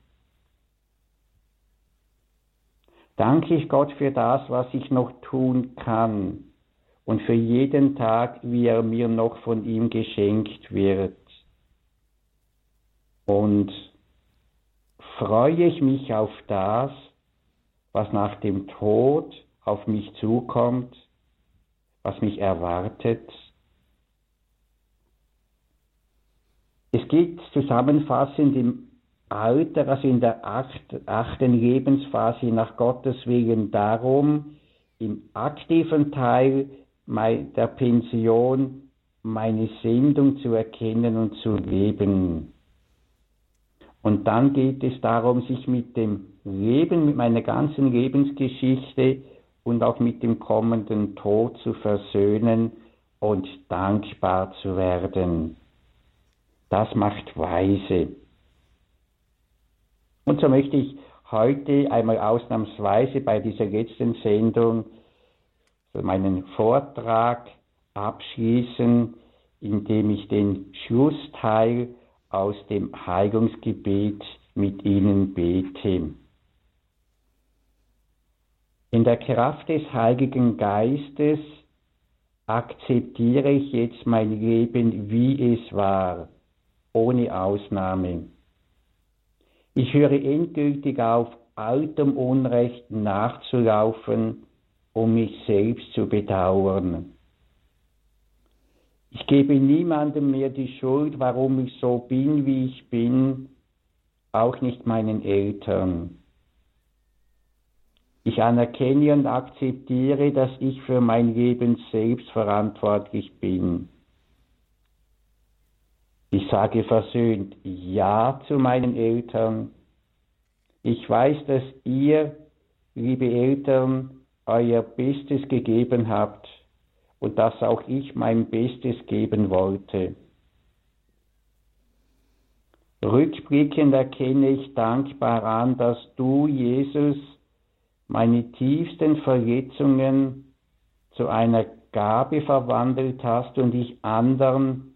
Danke ich Gott für das, was ich noch tun kann und für jeden Tag, wie er mir noch von ihm geschenkt wird. Und freue ich mich auf das, was nach dem Tod auf mich zukommt, was mich erwartet. Es geht zusammenfassend im Alter, also in der achten Lebensphase nach Gottes Willen darum, im aktiven Teil der Pension meine Sendung zu erkennen und zu leben. Und dann geht es darum, sich mit dem Leben, mit meiner ganzen Lebensgeschichte und auch mit dem kommenden Tod zu versöhnen und dankbar zu werden. Das macht weise. Und so möchte ich heute einmal ausnahmsweise bei dieser letzten Sendung meinen Vortrag abschließen, indem ich den Schlussteil aus dem Heilungsgebet mit Ihnen bete. In der Kraft des Heiligen Geistes akzeptiere ich jetzt mein Leben, wie es war, ohne Ausnahme. Ich höre endgültig auf, altem Unrecht nachzulaufen um mich selbst zu bedauern. Ich gebe niemandem mehr die Schuld, warum ich so bin, wie ich bin, auch nicht meinen Eltern. Ich anerkenne und akzeptiere, dass ich für mein Leben selbst verantwortlich bin. Ich sage versöhnt Ja zu meinen Eltern. Ich weiß, dass ihr, liebe Eltern, euer Bestes gegeben habt und dass auch ich mein Bestes geben wollte. Rückblickend erkenne ich dankbar an, dass du, Jesus, meine tiefsten Verletzungen zu einer Gabe verwandelt hast und ich anderen,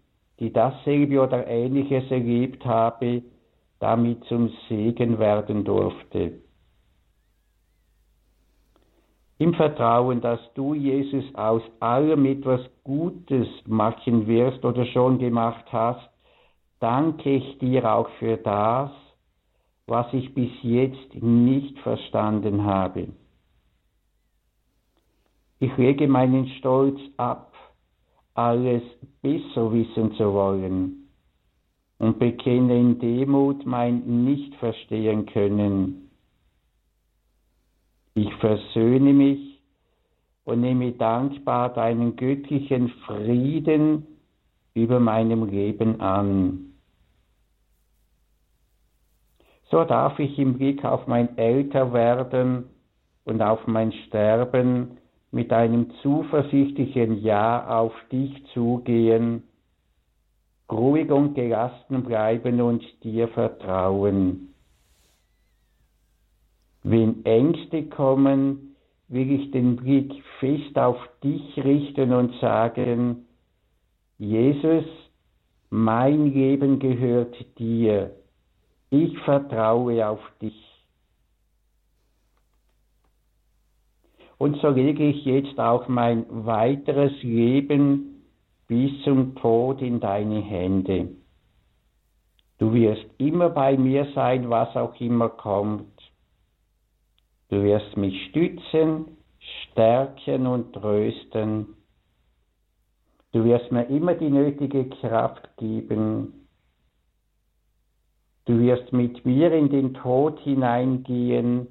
die dasselbe oder ähnliches erlebt habe, damit zum Segen werden durfte im Vertrauen, dass du, Jesus, aus allem etwas Gutes machen wirst oder schon gemacht hast, danke ich dir auch für das, was ich bis jetzt nicht verstanden habe. Ich lege meinen Stolz ab, alles besser wissen zu wollen und bekenne in Demut mein Nicht-Verstehen können. Ich versöhne mich und nehme dankbar deinen göttlichen Frieden über meinem Leben an. So darf ich im Blick auf mein Älterwerden und auf mein Sterben mit einem zuversichtlichen Ja auf dich zugehen, ruhig und gelassen bleiben und dir vertrauen. Wenn Ängste kommen, will ich den Blick fest auf dich richten und sagen, Jesus, mein Leben gehört dir, ich vertraue auf dich. Und so lege ich jetzt auch mein weiteres Leben bis zum Tod in deine Hände. Du wirst immer bei mir sein, was auch immer kommt. Du wirst mich stützen, stärken und trösten. Du wirst mir immer die nötige Kraft geben. Du wirst mit mir in den Tod hineingehen.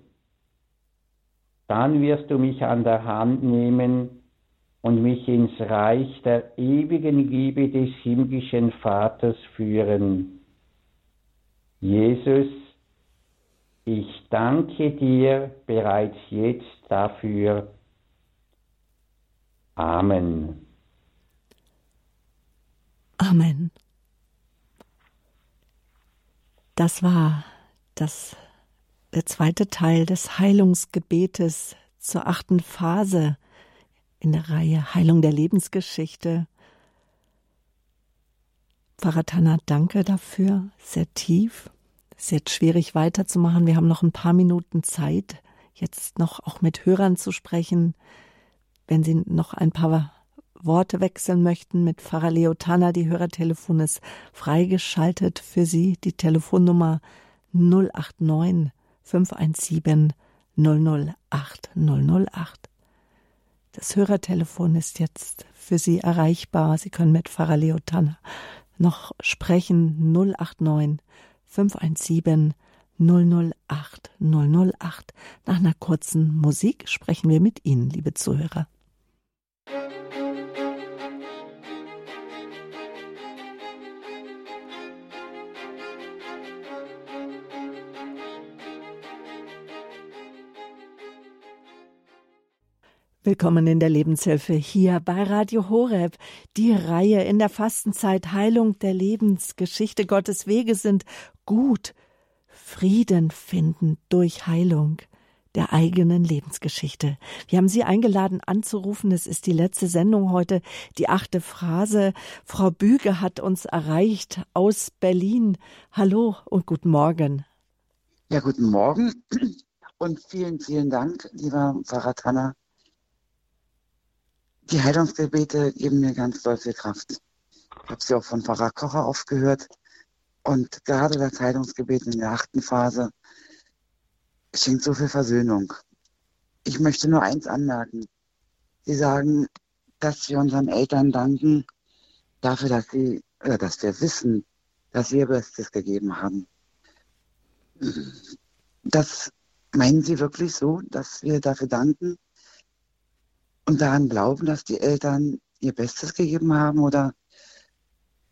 Dann wirst du mich an der Hand nehmen und mich ins Reich der ewigen Liebe des himmlischen Vaters führen. Jesus, ich danke dir bereits jetzt dafür. Amen. Amen. Das war das, der zweite Teil des Heilungsgebetes zur achten Phase in der Reihe Heilung der Lebensgeschichte. Pfarrer Tanner, danke dafür. Sehr tief. Ist jetzt schwierig weiterzumachen. Wir haben noch ein paar Minuten Zeit, jetzt noch auch mit Hörern zu sprechen. Wenn Sie noch ein paar Worte wechseln möchten mit Pfarrer Leotana, die Hörertelefon ist freigeschaltet für Sie. Die Telefonnummer 089 517 008 008. Das Hörertelefon ist jetzt für Sie erreichbar. Sie können mit Pfarrer Leotana noch sprechen 089 517 008 008. Nach einer kurzen Musik sprechen wir mit Ihnen, liebe Zuhörer. Willkommen in der Lebenshilfe hier bei Radio Horeb. Die Reihe in der Fastenzeit Heilung der Lebensgeschichte Gottes Wege sind gut. Frieden finden durch Heilung der eigenen Lebensgeschichte. Wir haben Sie eingeladen anzurufen. Es ist die letzte Sendung heute, die achte Phrase. Frau Büge hat uns erreicht aus Berlin. Hallo und guten Morgen. Ja, guten Morgen und vielen, vielen Dank, lieber Pfarrer Tanner die Heilungsgebete geben mir ganz doll viel Kraft. Ich habe sie auch von Pfarrer Kocher aufgehört. Und gerade das Heilungsgebet in der achten Phase schenkt so viel Versöhnung. Ich möchte nur eins anmerken. Sie sagen, dass wir unseren Eltern danken dafür, dass sie, oder dass wir wissen, dass sie ihr Bestes gegeben haben. Das meinen Sie wirklich so, dass wir dafür danken? Und daran glauben, dass die Eltern ihr Bestes gegeben haben? Oder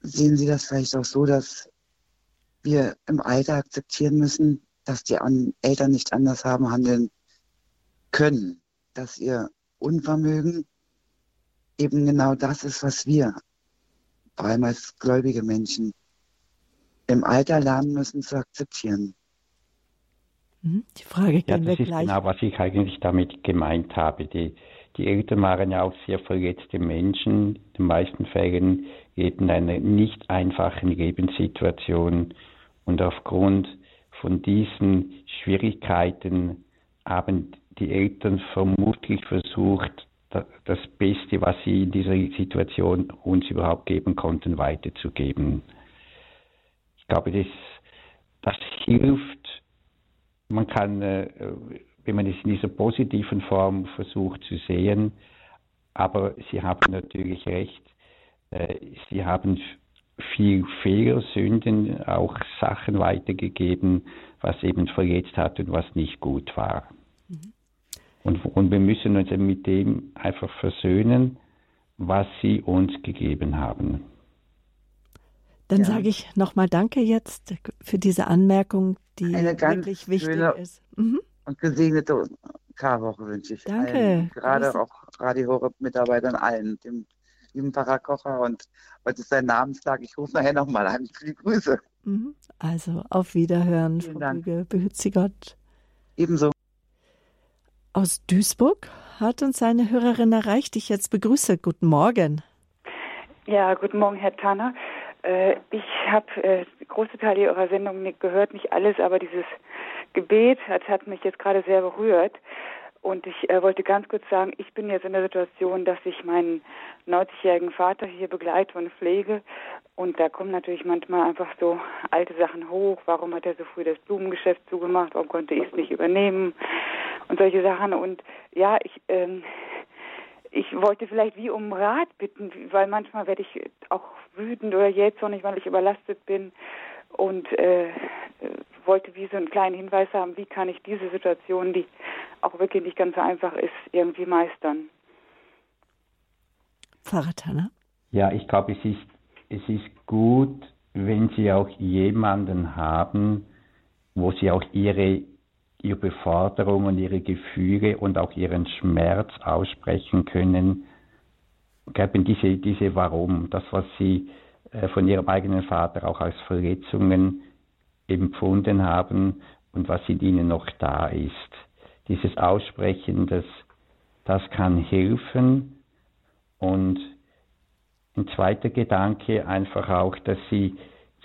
sehen Sie das vielleicht auch so, dass wir im Alter akzeptieren müssen, dass die Eltern nicht anders haben handeln können, dass ihr Unvermögen eben genau das ist, was wir, vor allem als gläubige Menschen, im Alter lernen müssen zu akzeptieren. Mhm. Die Frage ja, das ist gleich. genau, was ich eigentlich damit gemeint habe. Die, die Eltern waren ja auch sehr verletzte Menschen. In den meisten Fällen leben in einer nicht einfachen Lebenssituation. Und aufgrund von diesen Schwierigkeiten haben die Eltern vermutlich versucht, das Beste, was sie in dieser Situation uns überhaupt geben konnten, weiterzugeben. Ich glaube, das, das hilft. Man kann äh, wenn man es in dieser positiven Form versucht zu sehen, Aber Sie haben natürlich recht, äh, Sie haben viel Fehler, Sünden, auch Sachen weitergegeben, was eben verletzt hat und was nicht gut war. Mhm. Und, und wir müssen uns mit dem einfach versöhnen, was sie uns gegeben haben. Dann ja. sage ich nochmal Danke jetzt für diese Anmerkung, die Eine wirklich wichtig ist. Mhm. Und gesegnete Karwoche wünsche ich. Danke. Allen, gerade auch Radio Horeb-Mitarbeitern allen, dem lieben Pfarrer Kocher und heute ist sein Namenstag. Ich rufe nachher nochmal an. Viele Grüße. Mhm. Also auf Wiederhören, Vielen Frau Dank. Büge. Behüt Sie Gott. Ebenso. Aus Duisburg hat uns eine Hörerin erreicht, die ich jetzt begrüße. Guten Morgen. Ja, guten Morgen, Herr Tanner. Äh, ich habe äh, große Teile Ihrer Sendung nicht gehört, nicht alles, aber dieses Gebet hat, hat mich jetzt gerade sehr berührt. Und ich äh, wollte ganz kurz sagen, ich bin jetzt in der Situation, dass ich meinen 90-jährigen Vater hier begleite und pflege. Und da kommen natürlich manchmal einfach so alte Sachen hoch. Warum hat er so früh das Blumengeschäft zugemacht? Warum konnte ich es nicht übernehmen? Und solche Sachen. Und ja, ich, ähm, ich wollte vielleicht wie um Rat bitten, weil manchmal werde ich auch wütend oder jähzornig, weil ich überlastet bin. Und äh, wollte wie so einen kleinen Hinweis haben, wie kann ich diese Situation, die auch wirklich nicht ganz so einfach ist, irgendwie meistern. Pfarrer Tanner? Ja, ich glaube, es ist, es ist gut, wenn Sie auch jemanden haben, wo Sie auch Ihre, Ihre Beforderung und Ihre Gefühle und auch Ihren Schmerz aussprechen können. Ich glaube, diese, diese Warum, das, was Sie von Ihrem eigenen Vater auch als Verletzungen empfunden haben und was in ihnen noch da ist. Dieses Aussprechen, das, das kann helfen. Und ein zweiter Gedanke einfach auch, dass sie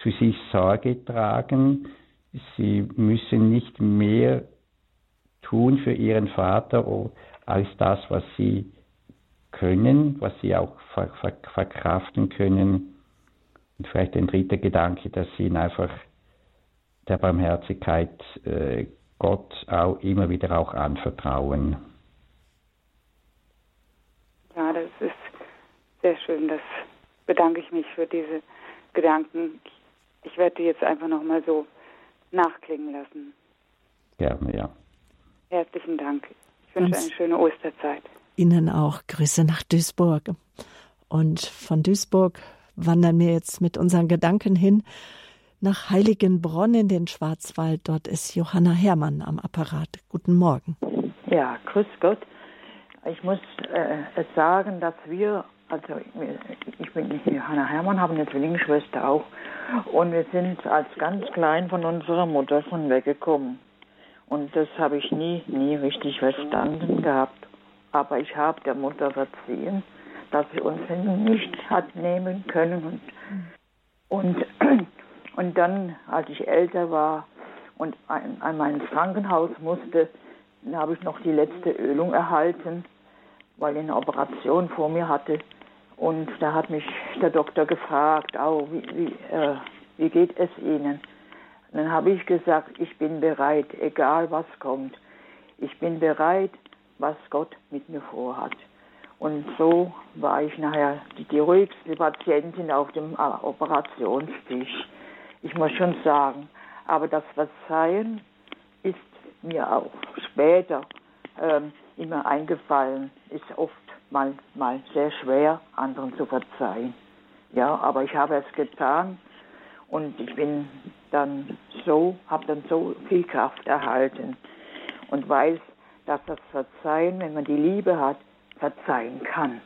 zu sich Sorge tragen. Sie müssen nicht mehr tun für ihren Vater als das, was sie können, was sie auch verkraften können. Und vielleicht ein dritter Gedanke, dass sie ihn einfach der Barmherzigkeit äh, Gott auch immer wieder auch anvertrauen. Ja, das ist sehr schön. Das bedanke ich mich für diese Gedanken. Ich werde die jetzt einfach nochmal so nachklingen lassen. Gerne, ja. Herzlichen Dank. Ich wünsche Ganz eine schöne Osterzeit. Ihnen auch Grüße nach Duisburg. Und von Duisburg wandern wir jetzt mit unseren Gedanken hin nach Heiligenbronn in den Schwarzwald. Dort ist Johanna Herrmann am Apparat. Guten Morgen. Ja, grüß Gott. Ich muss äh, sagen, dass wir, also ich bin Johanna Herrmann, habe eine Zwillingsschwester auch. Und wir sind als ganz klein von unserer Mutter schon weggekommen. Und das habe ich nie, nie richtig verstanden gehabt. Aber ich habe der Mutter verziehen, dass sie uns nicht hat nehmen können. Und, und und dann, als ich älter war und an mein Krankenhaus musste, dann habe ich noch die letzte Ölung erhalten, weil ich eine Operation vor mir hatte. Und da hat mich der Doktor gefragt, oh, wie, wie, äh, wie geht es Ihnen? Und dann habe ich gesagt, ich bin bereit, egal was kommt. Ich bin bereit, was Gott mit mir vorhat. Und so war ich nachher die, die ruhigste Patientin auf dem äh, Operationstisch ich muss schon sagen. Aber das Verzeihen ist mir auch später ähm, immer eingefallen, ist oft mal, mal sehr schwer, anderen zu verzeihen. Ja, aber ich habe es getan und ich bin dann so, habe dann so viel Kraft erhalten und weiß, dass das Verzeihen, wenn man die Liebe hat, verzeihen kann.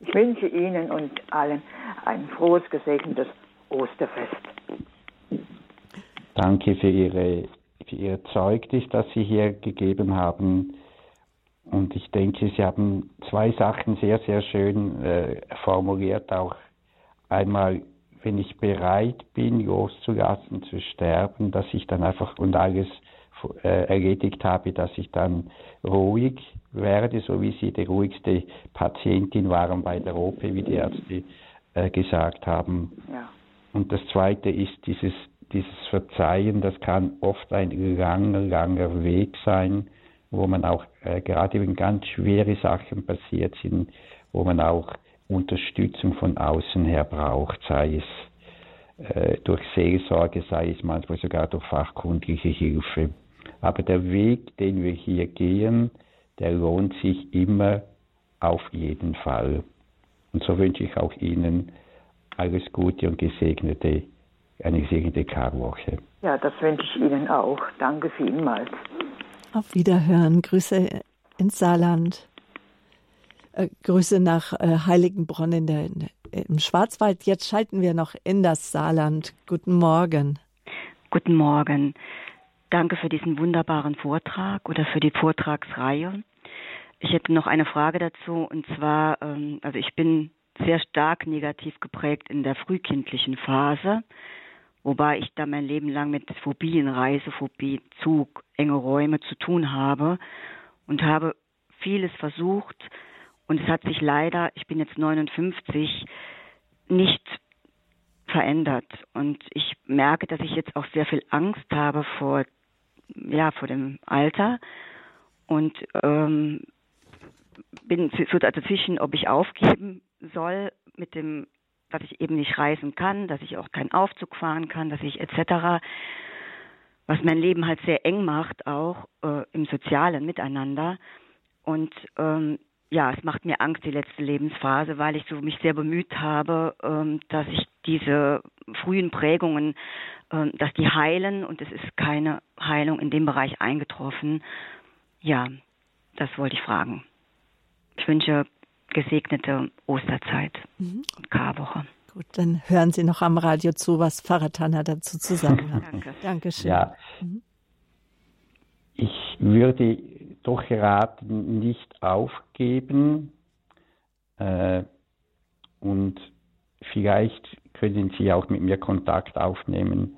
Ich wünsche Ihnen und allen ein frohes, gesegnetes Osterfest. Danke für, Ihre, für Ihr Zeugnis, das Sie hier gegeben haben. Und ich denke, Sie haben zwei Sachen sehr, sehr schön äh, formuliert. Auch einmal, wenn ich bereit bin, loszulassen, zu sterben, dass ich dann einfach und alles äh, erledigt habe, dass ich dann ruhig werde, so wie Sie die ruhigste Patientin waren bei der OP, wie die Ärzte äh, gesagt haben. Ja. Und das Zweite ist dieses, dieses Verzeihen, das kann oft ein langer, langer Weg sein, wo man auch, äh, gerade wenn ganz schwere Sachen passiert sind, wo man auch Unterstützung von außen her braucht, sei es äh, durch Seelsorge, sei es manchmal sogar durch fachkundliche Hilfe. Aber der Weg, den wir hier gehen, der lohnt sich immer auf jeden Fall. Und so wünsche ich auch Ihnen alles Gute und gesegnete, eine gesegnete Karwoche. Ja, das wünsche ich Ihnen auch. Danke vielmals. Auf Wiederhören. Grüße ins Saarland. Äh, Grüße nach äh, Heiligenbronn in der, in, im Schwarzwald. Jetzt schalten wir noch in das Saarland. Guten Morgen. Guten Morgen. Danke für diesen wunderbaren Vortrag oder für die Vortragsreihe. Ich hätte noch eine Frage dazu und zwar, ähm, also ich bin sehr stark negativ geprägt in der frühkindlichen Phase, wobei ich da mein Leben lang mit Phobien, Reisephobie, Zug, enge Räume zu tun habe und habe vieles versucht und es hat sich leider, ich bin jetzt 59, nicht verändert und ich merke, dass ich jetzt auch sehr viel Angst habe vor ja vor dem Alter und ähm, bin so dazwischen, ob ich aufgeben soll mit dem, dass ich eben nicht reisen kann, dass ich auch keinen Aufzug fahren kann, dass ich etc. Was mein Leben halt sehr eng macht, auch äh, im sozialen Miteinander. Und ähm, ja, es macht mir Angst, die letzte Lebensphase, weil ich so mich sehr bemüht habe, ähm, dass ich diese frühen Prägungen, dass die heilen und es ist keine Heilung in dem Bereich eingetroffen. Ja, das wollte ich fragen. Ich wünsche gesegnete Osterzeit mhm. und Karwoche. Gut, dann hören Sie noch am Radio zu, was Pfarrer Tanner dazu zu sagen hat. Danke. Dankeschön. Ja. Mhm. Ich würde doch raten, nicht aufgeben äh, und vielleicht können Sie auch mit mir Kontakt aufnehmen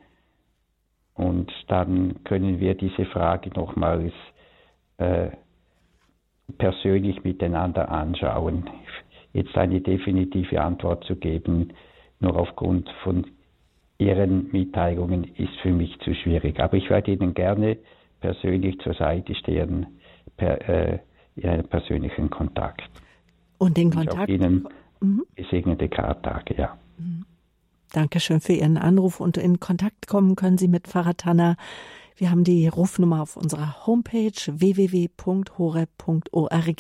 und dann können wir diese Frage nochmals äh, persönlich miteinander anschauen. Jetzt eine definitive Antwort zu geben, nur aufgrund von Ihren Mitteilungen, ist für mich zu schwierig. Aber ich werde Ihnen gerne persönlich zur Seite stehen, per, äh, in einem persönlichen Kontakt. Und den Kontakt? Ihnen mhm. gesegnete Kartage, ja. Mhm. Dankeschön für Ihren Anruf und in Kontakt kommen können Sie mit Pfarrer Tanner wir haben die Rufnummer auf unserer Homepage www.horeb.org.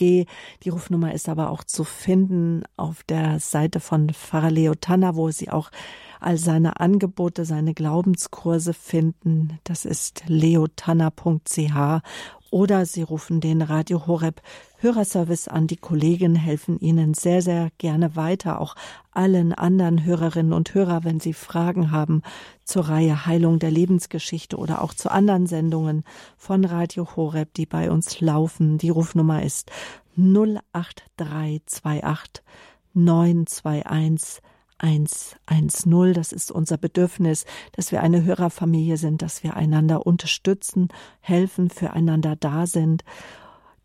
Die Rufnummer ist aber auch zu finden auf der Seite von Pfarrer Leo Tanner, wo Sie auch all seine Angebote, seine Glaubenskurse finden. Das ist leotanner.ch oder Sie rufen den Radio Horeb Hörerservice an. Die Kollegen helfen Ihnen sehr, sehr gerne weiter. Auch allen anderen Hörerinnen und Hörer, wenn Sie Fragen haben zur Reihe Heilung der Lebensgeschichte oder auch zu anderen Sendungen von Radio Horeb, die bei uns laufen. Die Rufnummer ist 08328 921 110. Das ist unser Bedürfnis, dass wir eine Hörerfamilie sind, dass wir einander unterstützen, helfen, füreinander da sind.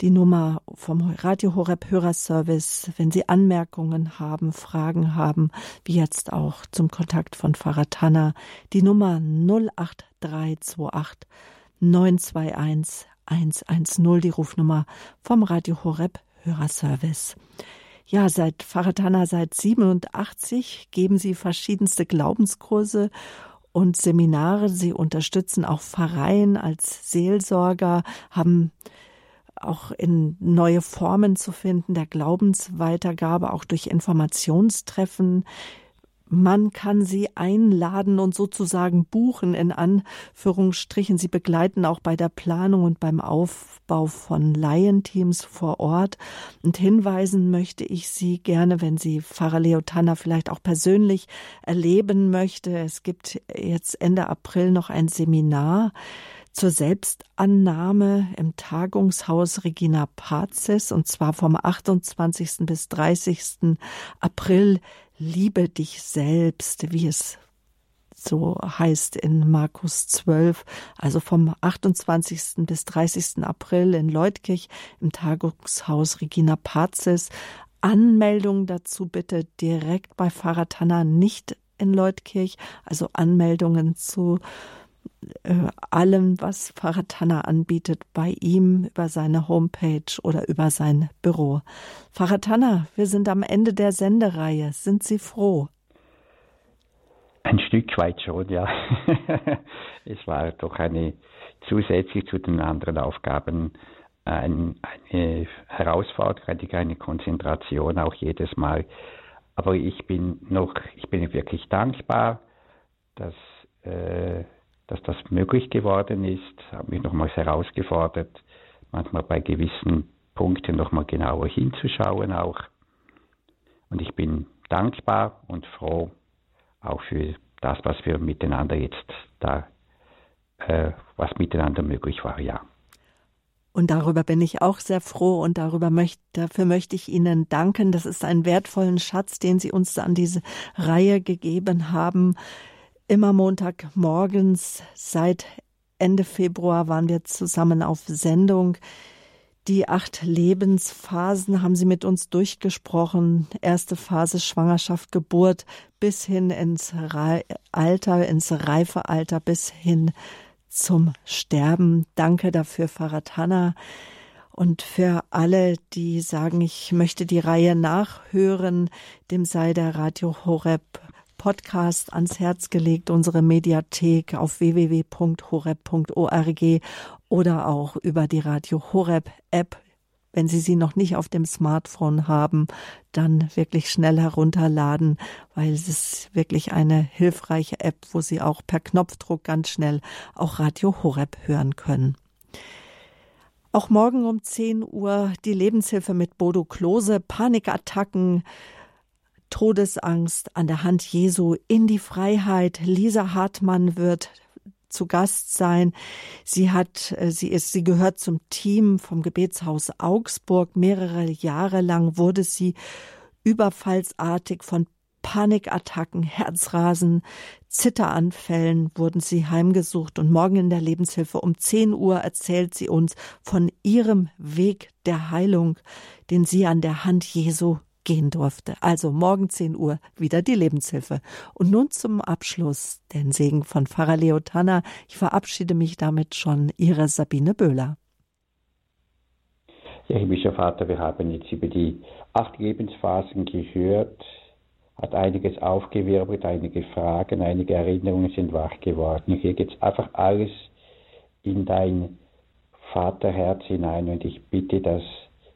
Die Nummer vom Radio Horeb Hörerservice, wenn Sie Anmerkungen haben, Fragen haben, wie jetzt auch zum Kontakt von Pfarrer Tanner, die Nummer 08328 921 110, die Rufnummer vom Radio Horeb Hörerservice. Ja, seit Faratana seit 87 geben sie verschiedenste Glaubenskurse und Seminare. Sie unterstützen auch Pfarreien als Seelsorger, haben auch in neue Formen zu finden der Glaubensweitergabe, auch durch Informationstreffen man kann sie einladen und sozusagen buchen, in Anführungsstrichen. Sie begleiten auch bei der Planung und beim Aufbau von Laienteams vor Ort. Und hinweisen möchte ich Sie gerne, wenn Sie Pfarrer Leotanna vielleicht auch persönlich erleben möchte. Es gibt jetzt Ende April noch ein Seminar zur Selbstannahme im Tagungshaus Regina Pazis und zwar vom 28. bis 30. April liebe dich selbst, wie es so heißt in Markus 12, also vom 28. bis 30. April in Leutkirch im Tagungshaus Regina Pazis. Anmeldung dazu bitte direkt bei Pfarrer Tanner, nicht in Leutkirch, also Anmeldungen zu äh, allem, was Pfarrer Tanner anbietet, bei ihm über seine Homepage oder über sein Büro. Pfarrer Tanner, wir sind am Ende der Sendereihe. Sind Sie froh? Ein Stück weit schon, ja. es war doch eine zusätzlich zu den anderen Aufgaben ein, eine Herausforderung, eine Konzentration auch jedes Mal. Aber ich bin noch, ich bin wirklich dankbar, dass, äh, dass das möglich geworden ist, habe mich nochmals herausgefordert, manchmal bei gewissen Punkten nochmal genauer hinzuschauen auch. Und ich bin dankbar und froh auch für das, was wir miteinander jetzt da, äh, was miteinander möglich war, ja. Und darüber bin ich auch sehr froh und darüber möchte, dafür möchte ich Ihnen danken. Das ist ein wertvollen Schatz, den Sie uns an diese Reihe gegeben haben. Immer Montagmorgens seit Ende Februar waren wir zusammen auf Sendung. Die acht Lebensphasen haben Sie mit uns durchgesprochen. Erste Phase Schwangerschaft, Geburt bis hin ins Alter, ins reife Alter, bis hin zum Sterben. Danke dafür, Farat Hanna. Und für alle, die sagen, ich möchte die Reihe nachhören, dem sei der Radio Horeb Podcast ans Herz gelegt, unsere Mediathek auf www.horeb.org oder auch über die Radio Horeb App. Wenn Sie sie noch nicht auf dem Smartphone haben, dann wirklich schnell herunterladen, weil es ist wirklich eine hilfreiche App, wo Sie auch per Knopfdruck ganz schnell auch Radio Horeb hören können. Auch morgen um 10 Uhr die Lebenshilfe mit Bodo Klose, Panikattacken, Todesangst an der Hand Jesu in die Freiheit. Lisa Hartmann wird zu Gast sein. Sie hat, äh, sie ist, sie gehört zum Team vom Gebetshaus Augsburg. Mehrere Jahre lang wurde sie überfallsartig von Panikattacken, Herzrasen, Zitteranfällen wurden sie heimgesucht und morgen in der Lebenshilfe um 10 Uhr erzählt sie uns von ihrem Weg der Heilung, den sie an der Hand Jesu gehen durfte. Also morgen 10 Uhr wieder die Lebenshilfe. Und nun zum Abschluss den Segen von Pfarrer Leo Tanner. Ich verabschiede mich damit schon. Ihre Sabine Böhler. Ja, himmlischer Vater, wir haben jetzt über die acht Lebensphasen gehört, hat einiges aufgewirbelt, einige Fragen, einige Erinnerungen sind wach geworden. Hier geht einfach alles in dein Vaterherz hinein und ich bitte, dass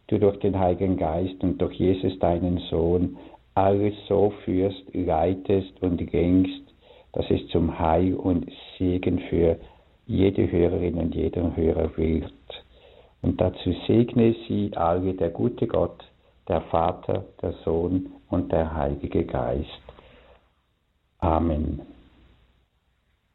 du durch den Heiligen Geist und durch Jesus deinen Sohn alles so führst, leitest und lenkst, dass es zum Heil und Segen für jede Hörerin und jeden Hörer wird. Und dazu segne sie alle der gute Gott, der Vater, der Sohn und der Heilige Geist. Amen.